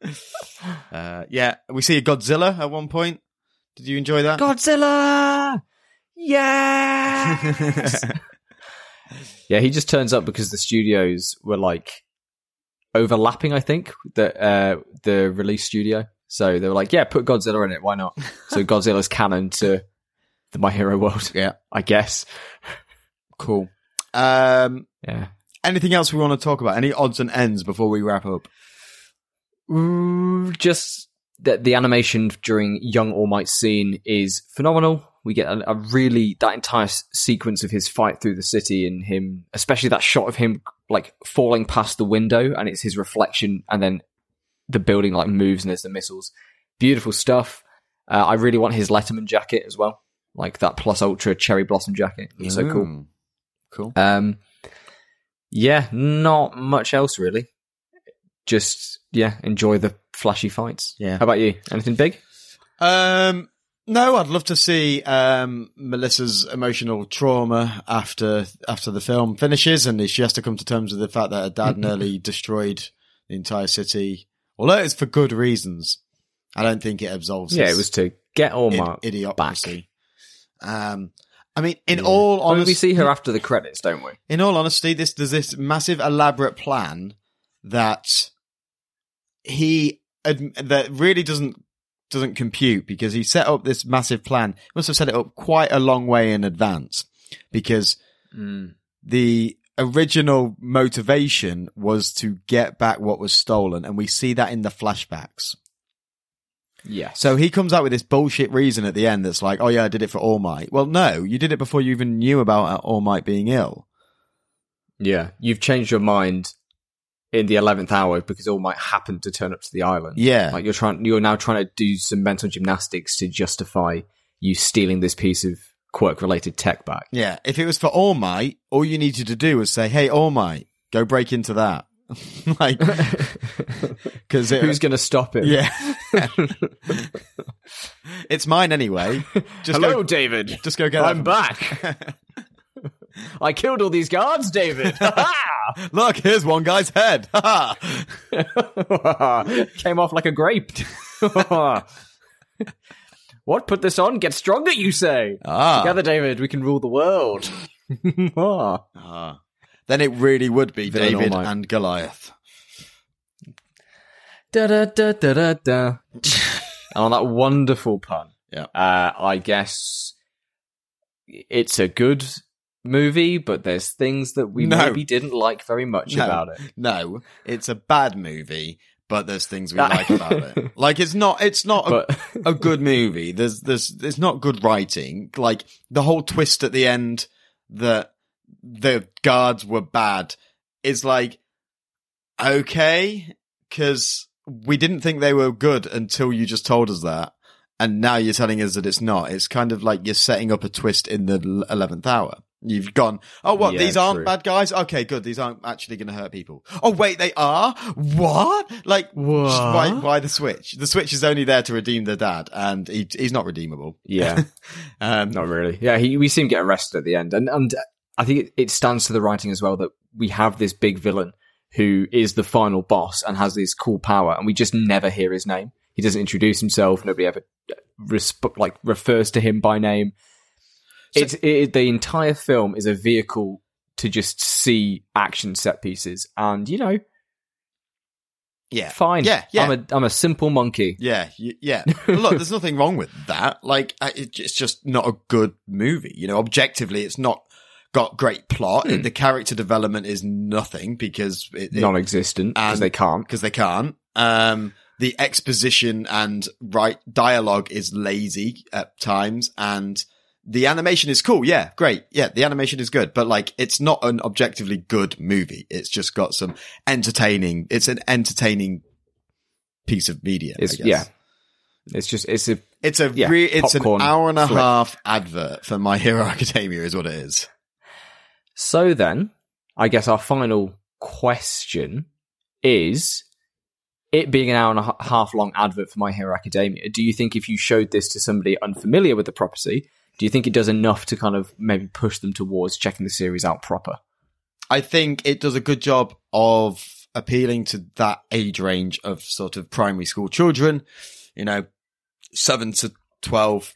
is safe. uh, yeah, we see a Godzilla at one point. Did you enjoy that? Godzilla, yeah. Yeah, he just turns up because the studios were like overlapping. I think the uh, the release studio, so they were like, "Yeah, put Godzilla in it. Why not?" so [LAUGHS] Godzilla's canon to the My Hero world. Yeah. I guess. Cool. Um, Yeah. anything else we want to talk about? Any odds and ends before we wrap up? Ooh, just that the animation during Young All Might scene is phenomenal. We get a, a really that entire s- sequence of his fight through the city and him, especially that shot of him like falling past the window and it's his reflection, and then the building like moves and there's the missiles. Beautiful stuff. Uh, I really want his Letterman jacket as well, like that plus ultra cherry blossom jacket. It's so cool. Mm. Cool. Um, yeah, not much else really. Just yeah, enjoy the flashy fights. Yeah. How about you? Anything big? Um, no, I'd love to see um, Melissa's emotional trauma after after the film finishes, and she has to come to terms with the fact that her dad [LAUGHS] nearly destroyed the entire city. Although it's for good reasons, I don't think it absolves. Yeah, it was to get all id- my idiocracy. Um, I mean, in Yeah. all honesty, we see her after the credits, don't we? in all honesty, this there's this massive elaborate plan that he that really doesn't doesn't compute because he set up this massive plan. He must have set it up quite a long way in advance because hmm. the original motivation was to get back what was stolen, and we see that in the flashbacks. Yeah. So he comes out with this bullshit reason at the end that's like, "Oh yeah, I did it for All Might." Well, no, you did it before you even knew about All Might being ill. yeah, you've changed your mind in the eleventh hour because All Might happened to turn up to the island. Yeah, Like you're trying, you're now trying to do some mental gymnastics to justify you stealing this piece of quirk-related tech back. Yeah, if it was for All Might, all you needed to do was say, "Hey, All Might, go break into that." [LAUGHS] like, [LAUGHS] because Who's going to stop it? yeah, [LAUGHS] it's mine anyway. Just Hello, go, David. just go get. It. I'm back. [LAUGHS] I killed all these guards, David. [LAUGHS] Look, here's one guy's head. [LAUGHS] Came off like a grape. what put this on? Get stronger, you say? ah, Together, David, we can rule the world. Ah. ah. then it really would be Villain David and Goliath. da da da da da da. and on that wonderful pun, Yeah. uh, I guess it's a good movie, but there's things that we No. maybe didn't like very much No. about it. No, it's a bad movie, but there's things we like about it. [LAUGHS] Like it's not, it's not a But a good movie. There's, there's, there's not good writing. Like the whole twist at the end that the guards were bad is like, okay, cause we didn't think they were good until you just told us that. And now you're telling us that it's not. It's kind of like you're setting up a twist in the 11th hour. You've gone, oh, what? Yeah, these aren't true. bad guys? Okay, good. These aren't actually going to hurt people. Oh, wait, they are? What? Like, What? why, why the switch? The switch is only there to redeem the dad, and he, he's not redeemable. yeah, [LAUGHS] Um, not really. Yeah, he, we see him get arrested at the end, and and I think it, it stands to the writing as well that we have this big villain who is the final boss and has this cool power, and we just never hear his name. He doesn't introduce himself. Nobody ever resp- like refers to him by name. It's it, the entire film is a vehicle to just see action set pieces, and you know, Yeah. Fine. Yeah, yeah. I'm a I'm a simple monkey. Yeah, yeah. Look, there's nothing wrong with that. Like, it's just not a good movie. You know, objectively, it's not got great plot. Hmm. The character development is nothing because it, it, Non-existent because And- they can't. because they can't. Um, the exposition and right dialogue is lazy at times, and the animation is cool. Yeah, great. Yeah, the animation is good, but like, it's not an objectively good movie. It's just got some entertaining. It's an entertaining piece of media. I It's guess. yeah. It's just it's a It's a Yeah, re- it's an hour and a flick. half advert for My Hero [LAUGHS] Academia, is what it is. So then, I guess our final question is it being an hour and a half long advert for My Hero Academia, do you think if you showed this to somebody unfamiliar with the property, do you think it does enough to kind of maybe push them towards checking the series out proper? I think it does a good job of appealing to that age range of sort of primary school children, you know, seven to 12,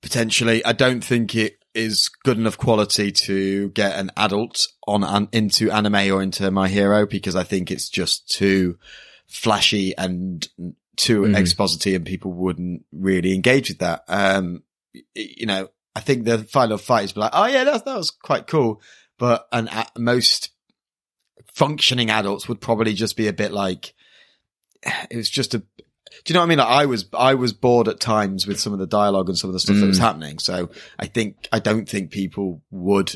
potentially. I don't think it is good enough quality to get an adult on an, into anime or into My Hero because I think it's just too flashy and too expository and people wouldn't really engage with that. Um, you know, I think the final fight is like, oh yeah, that, that was quite cool. But an, most functioning adults would probably just be a bit like, [SIGHS] it was just a, do you know what I mean? Like I was, I was bored at times with some of the dialogue and some of the stuff that was Mm. happening. So I think, I don't think people would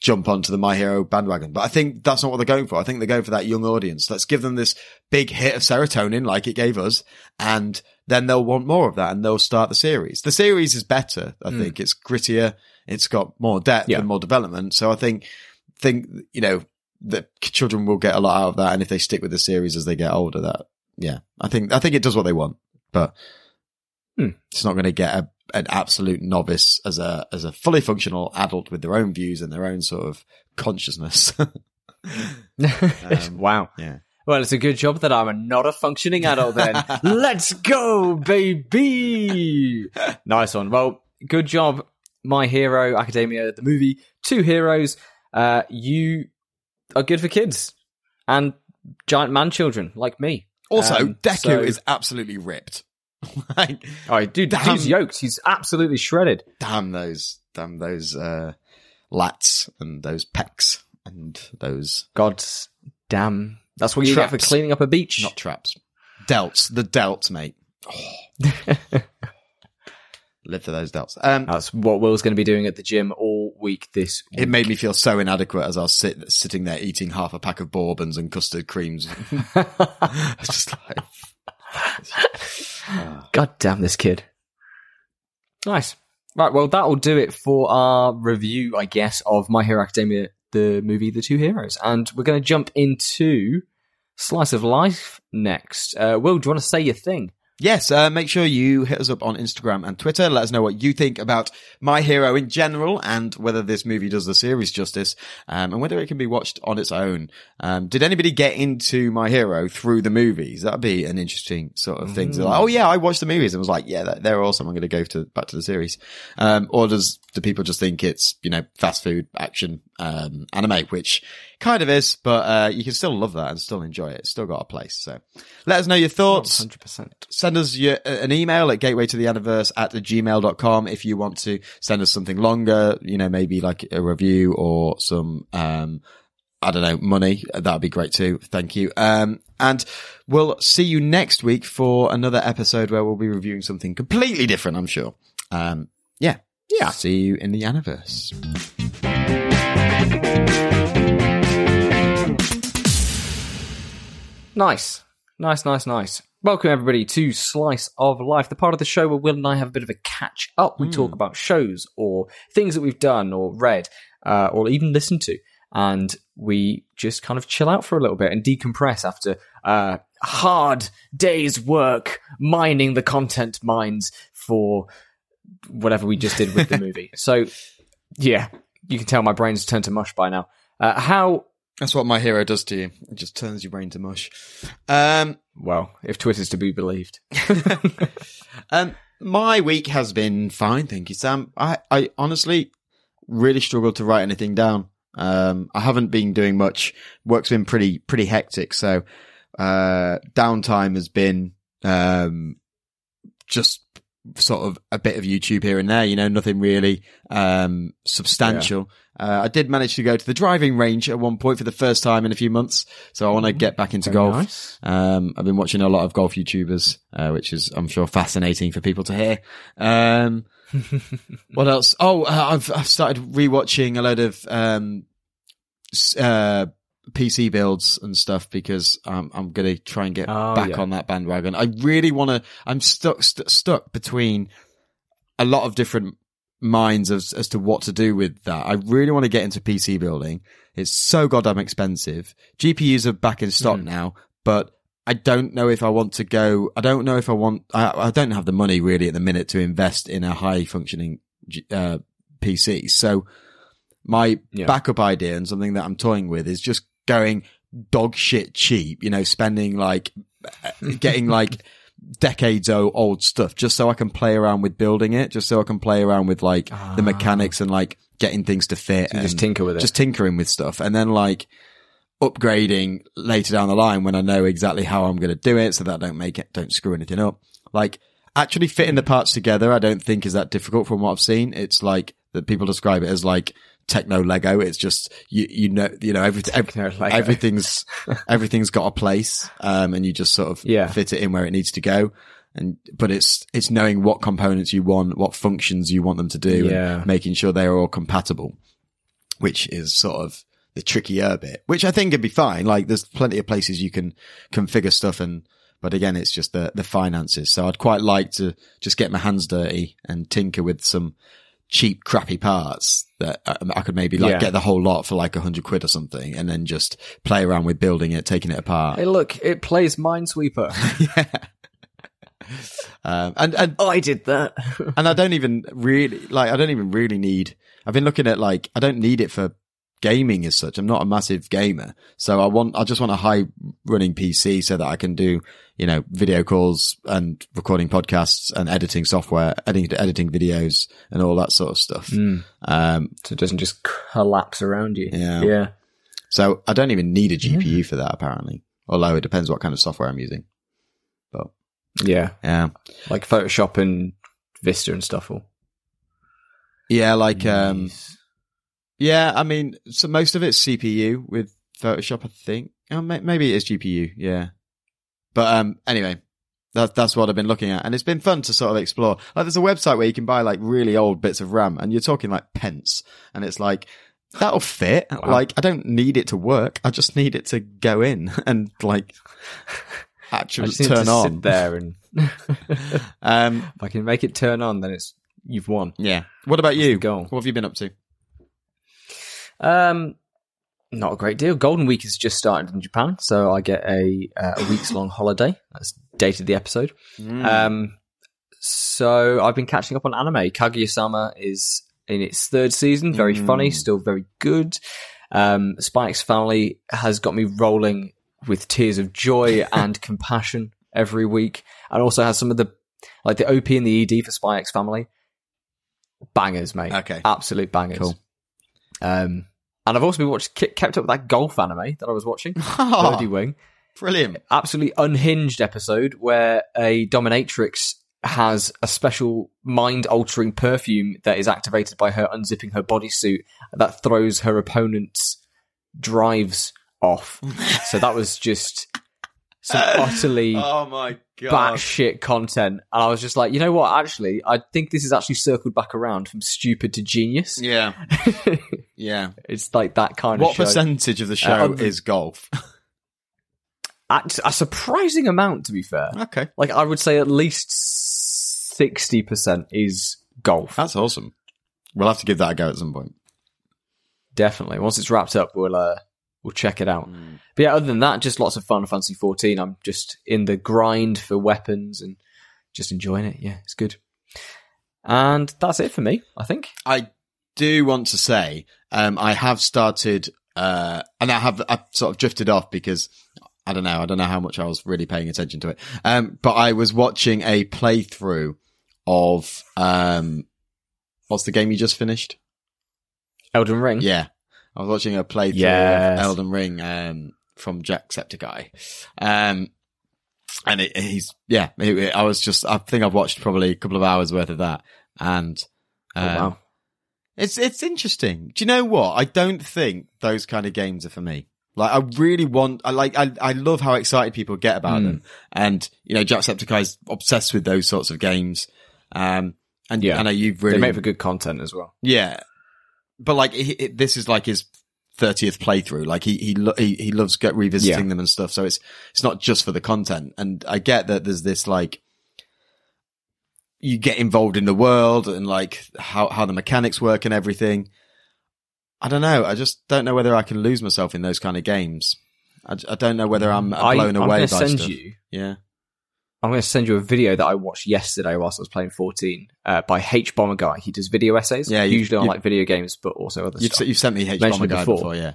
jump onto the My Hero bandwagon, but I think that's not what they're going for. I think they're going for that young audience. Let's give them this big hit of serotonin like it gave us and then they'll want more of that and they'll start the series. The series is better. I Mm. think it's grittier. It's got more depth Yeah. and more development. So I think, think, you know, the children will get a lot out of that. And if they stick with the series as they get older, that, yeah, I think, I think it does what they want, but Hmm. it's not going to get a, an absolute novice as a, as a fully functional adult with their own views and their own sort of consciousness. [LAUGHS] [LAUGHS] Um, wow. yeah. Well, it's a good job that I'm not a functioning adult then. [LAUGHS] Let's go, baby! nice one. Well, good job, My Hero Academia, the movie. Two heroes. Uh, you are good for kids and giant man children like me. Also, Um, Deku so- is absolutely ripped. [LAUGHS] like, Oh, dude, Damn. dude's yoked. He's absolutely shredded. damn those, damn those, uh, lats and those pecs and those, God damn. That's what you get for cleaning up a beach. not traps, delts, the delts, mate. Oh. [LAUGHS] Live for those delts. Um, That's what Will's going to be doing at the gym all week this week. it made me feel so inadequate as I was sit, sitting there eating half a pack of bourbons and custard creams. [LAUGHS] [LAUGHS] Just like, God damn this kid. Nice. Right, well, that'll do it for our review, I guess, of My Hero Academia, the movie The Two Heroes. And we're going to jump into Slice of Life next. Uh, Will, do you want to say your thing? Yes, uh, make sure you hit us up on Instagram and Twitter. Let us know what you think about My Hero in general and whether this movie does the series justice um, and whether it can be watched on its own. Um, did anybody get into My Hero through the movies? That'd be an interesting sort of thing. To like, oh yeah, I watched the movies and was like, yeah, they're- they're awesome. I'm going to go to back to the series. Um, or does do people just think it's you know fast food action um, anime, which kind of is, but uh, you can still love that and still enjoy it. It's still got a place. So let us know your thoughts 100%. send us your, an email at gateway to the universe at gmail.com if you want to send us something longer, you know, maybe like a review or some, um, I don't know, money. That'd be great too. Thank you. Um, and we'll see you next week for another episode where we'll be reviewing something completely different, I'm sure. Um, yeah. Yeah. See you in the universe. Nice. Nice, nice, nice. Welcome, everybody, to Slice of Life, the part of the show where Will and I have a bit of a catch up. We talk about shows or things that we've done or read uh, or even listened to. And we just kind of chill out for a little bit and decompress after uh, hard day's work mining the content mines for whatever we just did with the [LAUGHS] movie. So, yeah, you can tell my brain's turned to mush by now. Uh, how That's what my hero does to you. It just turns your brain to mush. Um, well, if Twitter's to be believed. [LAUGHS] [LAUGHS] um, my week has been fine, thank you, Sam. I, I honestly really struggled to write anything down. Um, I haven't been doing much. Work's been pretty, pretty hectic. So, uh, downtime has been um, just sort of a bit of YouTube here and there. You know, nothing really um, substantial. Uh, I did manage to go to the driving range at one point for the first time in a few months, so I want to get back into Very golf. nice. Um, I've been watching a lot of golf YouTubers, uh, which is, I'm sure, fascinating for people to hear. Um, [LAUGHS] what else? Oh, uh, I've, I've started rewatching a load of, um, uh, PC builds and stuff because um, I'm going to try and get Oh, back yeah. on that bandwagon. I really want to, I'm stuck, st- stuck between a lot of different minds as, as to what to do with that. I really want to get into PC building. It's so goddamn expensive. GPUs are back in stock Mm. now, but I don't know if I want to go. I don't know if I want. I, I don't have the money really at the minute to invest in a high functioning uh, PC. So my Yeah. backup idea and something that I'm toying with is just going dog shit cheap. You know, spending like getting [LAUGHS] like decades old stuff just so I can play around with building it, just so I can play around with like the Ah. mechanics and like getting things to fit and just tinker with it. just tinkering with stuff and then like upgrading later down the line when I know exactly how I'm going to do it so that I don't make it, don't screw anything up. Like actually fitting the parts together, I don't think is that difficult from what I've seen. It's like that people describe it as like techno Lego. It's just, you, you know, you know, everything, Techno Lego. everything's, [LAUGHS] everything's got a place. Um, and you just sort of Yeah. fit it in where it needs to go. And, but it's, it's knowing what components you want, what functions you want them to do Yeah. and making sure they're all compatible, which is sort of the trickier bit, which I think would be fine. Like there's plenty of places you can configure stuff and, but again, it's just the, the finances. So I'd quite like to just get my hands dirty and tinker with some cheap, crappy parts that I, I could maybe like Yeah. get the whole lot for like a hundred quid or something and then just play around with building it, taking it apart. Hey, look, it plays Minesweeper. [LAUGHS] Um, and, and I did that. and I don't even really like I don't even really need I've been looking at like I don't need it for gaming as such. I'm not a massive gamer. So I want I just want a high running PC so that I can do, you know, video calls and recording podcasts and editing software, editing editing videos and all that sort of stuff. Mm. Um So it doesn't just collapse around you. Yeah. Yeah. so I don't even need a GPU for that apparently. Although it depends what kind of software I'm using. But Yeah. yeah. Like Photoshop and Vista and stuff. all. Yeah, like um Yeah, I mean, so most of it's CPU with Photoshop, I think. Oh, maybe it is GPU, yeah. But um, anyway, that's that's what I've been looking at, and it's been fun to sort of explore. Like, there's a website where you can buy like really old bits of RAM, and you're talking like pence, and it's like that'll fit. Wow. Like, I don't need it to work; I just need it to go in [LAUGHS] and like actually turn on. there and [LAUGHS] Um, if I can make it turn on, then it's you've won. yeah. What about the you? goal? What have you been up to? Um, not a great deal. Golden Week has just started in Japan, so I get a uh, a weeks long holiday. That's dated the episode. Hmm. Um, so I've been catching up on anime. Kaguya-sama is in its third season. Very Mm. funny, still very good. Um, Spy X Family has got me rolling with tears of joy [LAUGHS] and compassion every week, and also has some of the like the OP and the ED for Spy X Family. Bangers, mate. Okay. absolute bangers. Cool. Um, and I've also been watching, ke- kept up with that golf anime that I was watching, [LAUGHS] Oh, Birdie Wing brilliant. absolutely unhinged episode where a dominatrix has a special mind altering perfume that is activated by her unzipping her bodysuit that throws her opponent's drives off. [LAUGHS] so that was just some utterly Oh my god. Batshit content. And I was just like, you know what? Actually, I think this is actually circled back around from stupid to genius. Yeah. [LAUGHS] Yeah. it's like that kind What of What percentage of the show other- is golf? At a surprising amount, to be fair. okay. Like I would say at least sixty percent is golf. That's awesome. We'll have to give that a go at some point. Definitely. Once it's wrapped up, we'll uh, we'll check it out. But yeah, other than that, just lots of Final Fantasy fourteen. I'm just in the grind for weapons and just enjoying it. Yeah, it's good. And that's it for me. I think. I do want to say, um, I have started, uh, and I have, I've sort of drifted off because I don't know, I don't know how much I was really paying attention to it. Um, but I was watching a playthrough of, um, what's the game you just finished? Elden Ring. Yeah. I was watching a playthrough Yes. of Elden Ring, um, from Jacksepticeye. Um, and it, he's yeah, it- it- I was just I think I've watched probably a couple of hours worth of that, and Oh, um, wow. it's it's interesting. Do you know what? I don't think those kind of games are for me. Like I really want, I like, I, I love how excited people get about Mm. them, and you know, Jacksepticeye's obsessed with those sorts of games. Um, and Yeah. I know you've really, They make for good content as well. yeah, but like he- this is like his thirtieth playthrough. Like he he lo- he, he loves get revisiting Yeah. them and stuff. So it's it's not just for the content. And I get that there's this like you get involved in the world and like how how the mechanics work and everything. I don't know. I just don't know whether I can lose myself in those kind of games. I, I don't know whether I'm, blown I, away I'm by send stuff. you. Yeah. I'm going to send you a video that I watched yesterday whilst I was playing 14 uh, by H Bomber Guy. He does video essays, Yeah, you- usually on like video games, but also other You've, stuff. you've sent me H Bomber Guy before. before, yeah.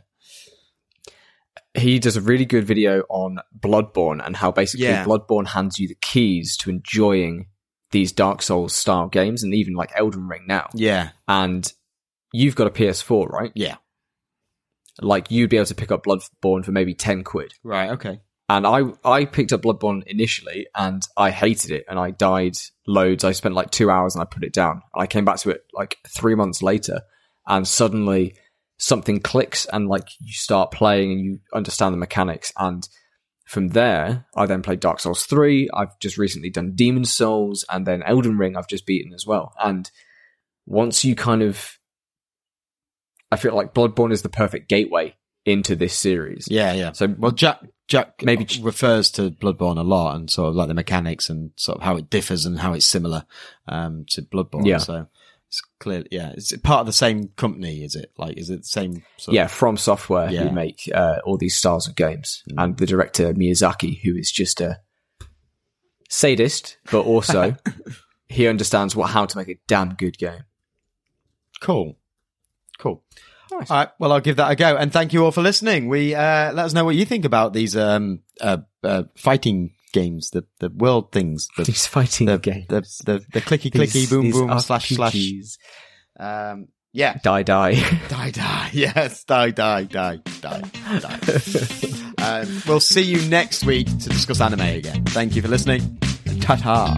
he does a really good video on Bloodborne and how basically Yeah. Bloodborne hands you the keys to enjoying these Dark Souls style games and even like Elden Ring now. Yeah. And you've got a PS4, right? Yeah. Like you'd be able to pick up Bloodborne for maybe 10 quid. Right. Okay. And I, I picked up Bloodborne initially and I hated it and I died loads. I spent like two hours and I put it down. I came back to it like three months later and suddenly something clicks and like you start playing and you understand the mechanics. And from there, I then played Dark Souls 3. I've just recently done Demon's Souls and then Elden Ring I've just beaten as well. And once you kind of, I feel like Bloodborne is the perfect gateway into this series. Yeah. Yeah. So Well, Jack Jack Maybe- maybe refers to Bloodborne a lot and sort of like the mechanics and sort of how it differs and how it's similar um, to Bloodborne. Yeah. So it's clear. Yeah, it's part of the same company. Is it like? Is it the same? Sort yeah, from software Yeah. who make uh, all these styles of games, Mm. and the director Miyazaki, who is just a sadist, but also [LAUGHS] he understands what how to make a damn good game. Cool. Cool. Nice. All right. Well, I'll give that a go. And thank you all for listening. We uh, let us know what you think about these um, uh, uh, fighting games, the the world things, the These fighting the, games, the the the clicky clicky These- boom these boom slash slash. Um, yeah. die die. [LAUGHS] Die die. [LAUGHS] Yes. Die die die die die. um, [LAUGHS] we'll see you next week to discuss anime again. Thank you for listening. Ta ta.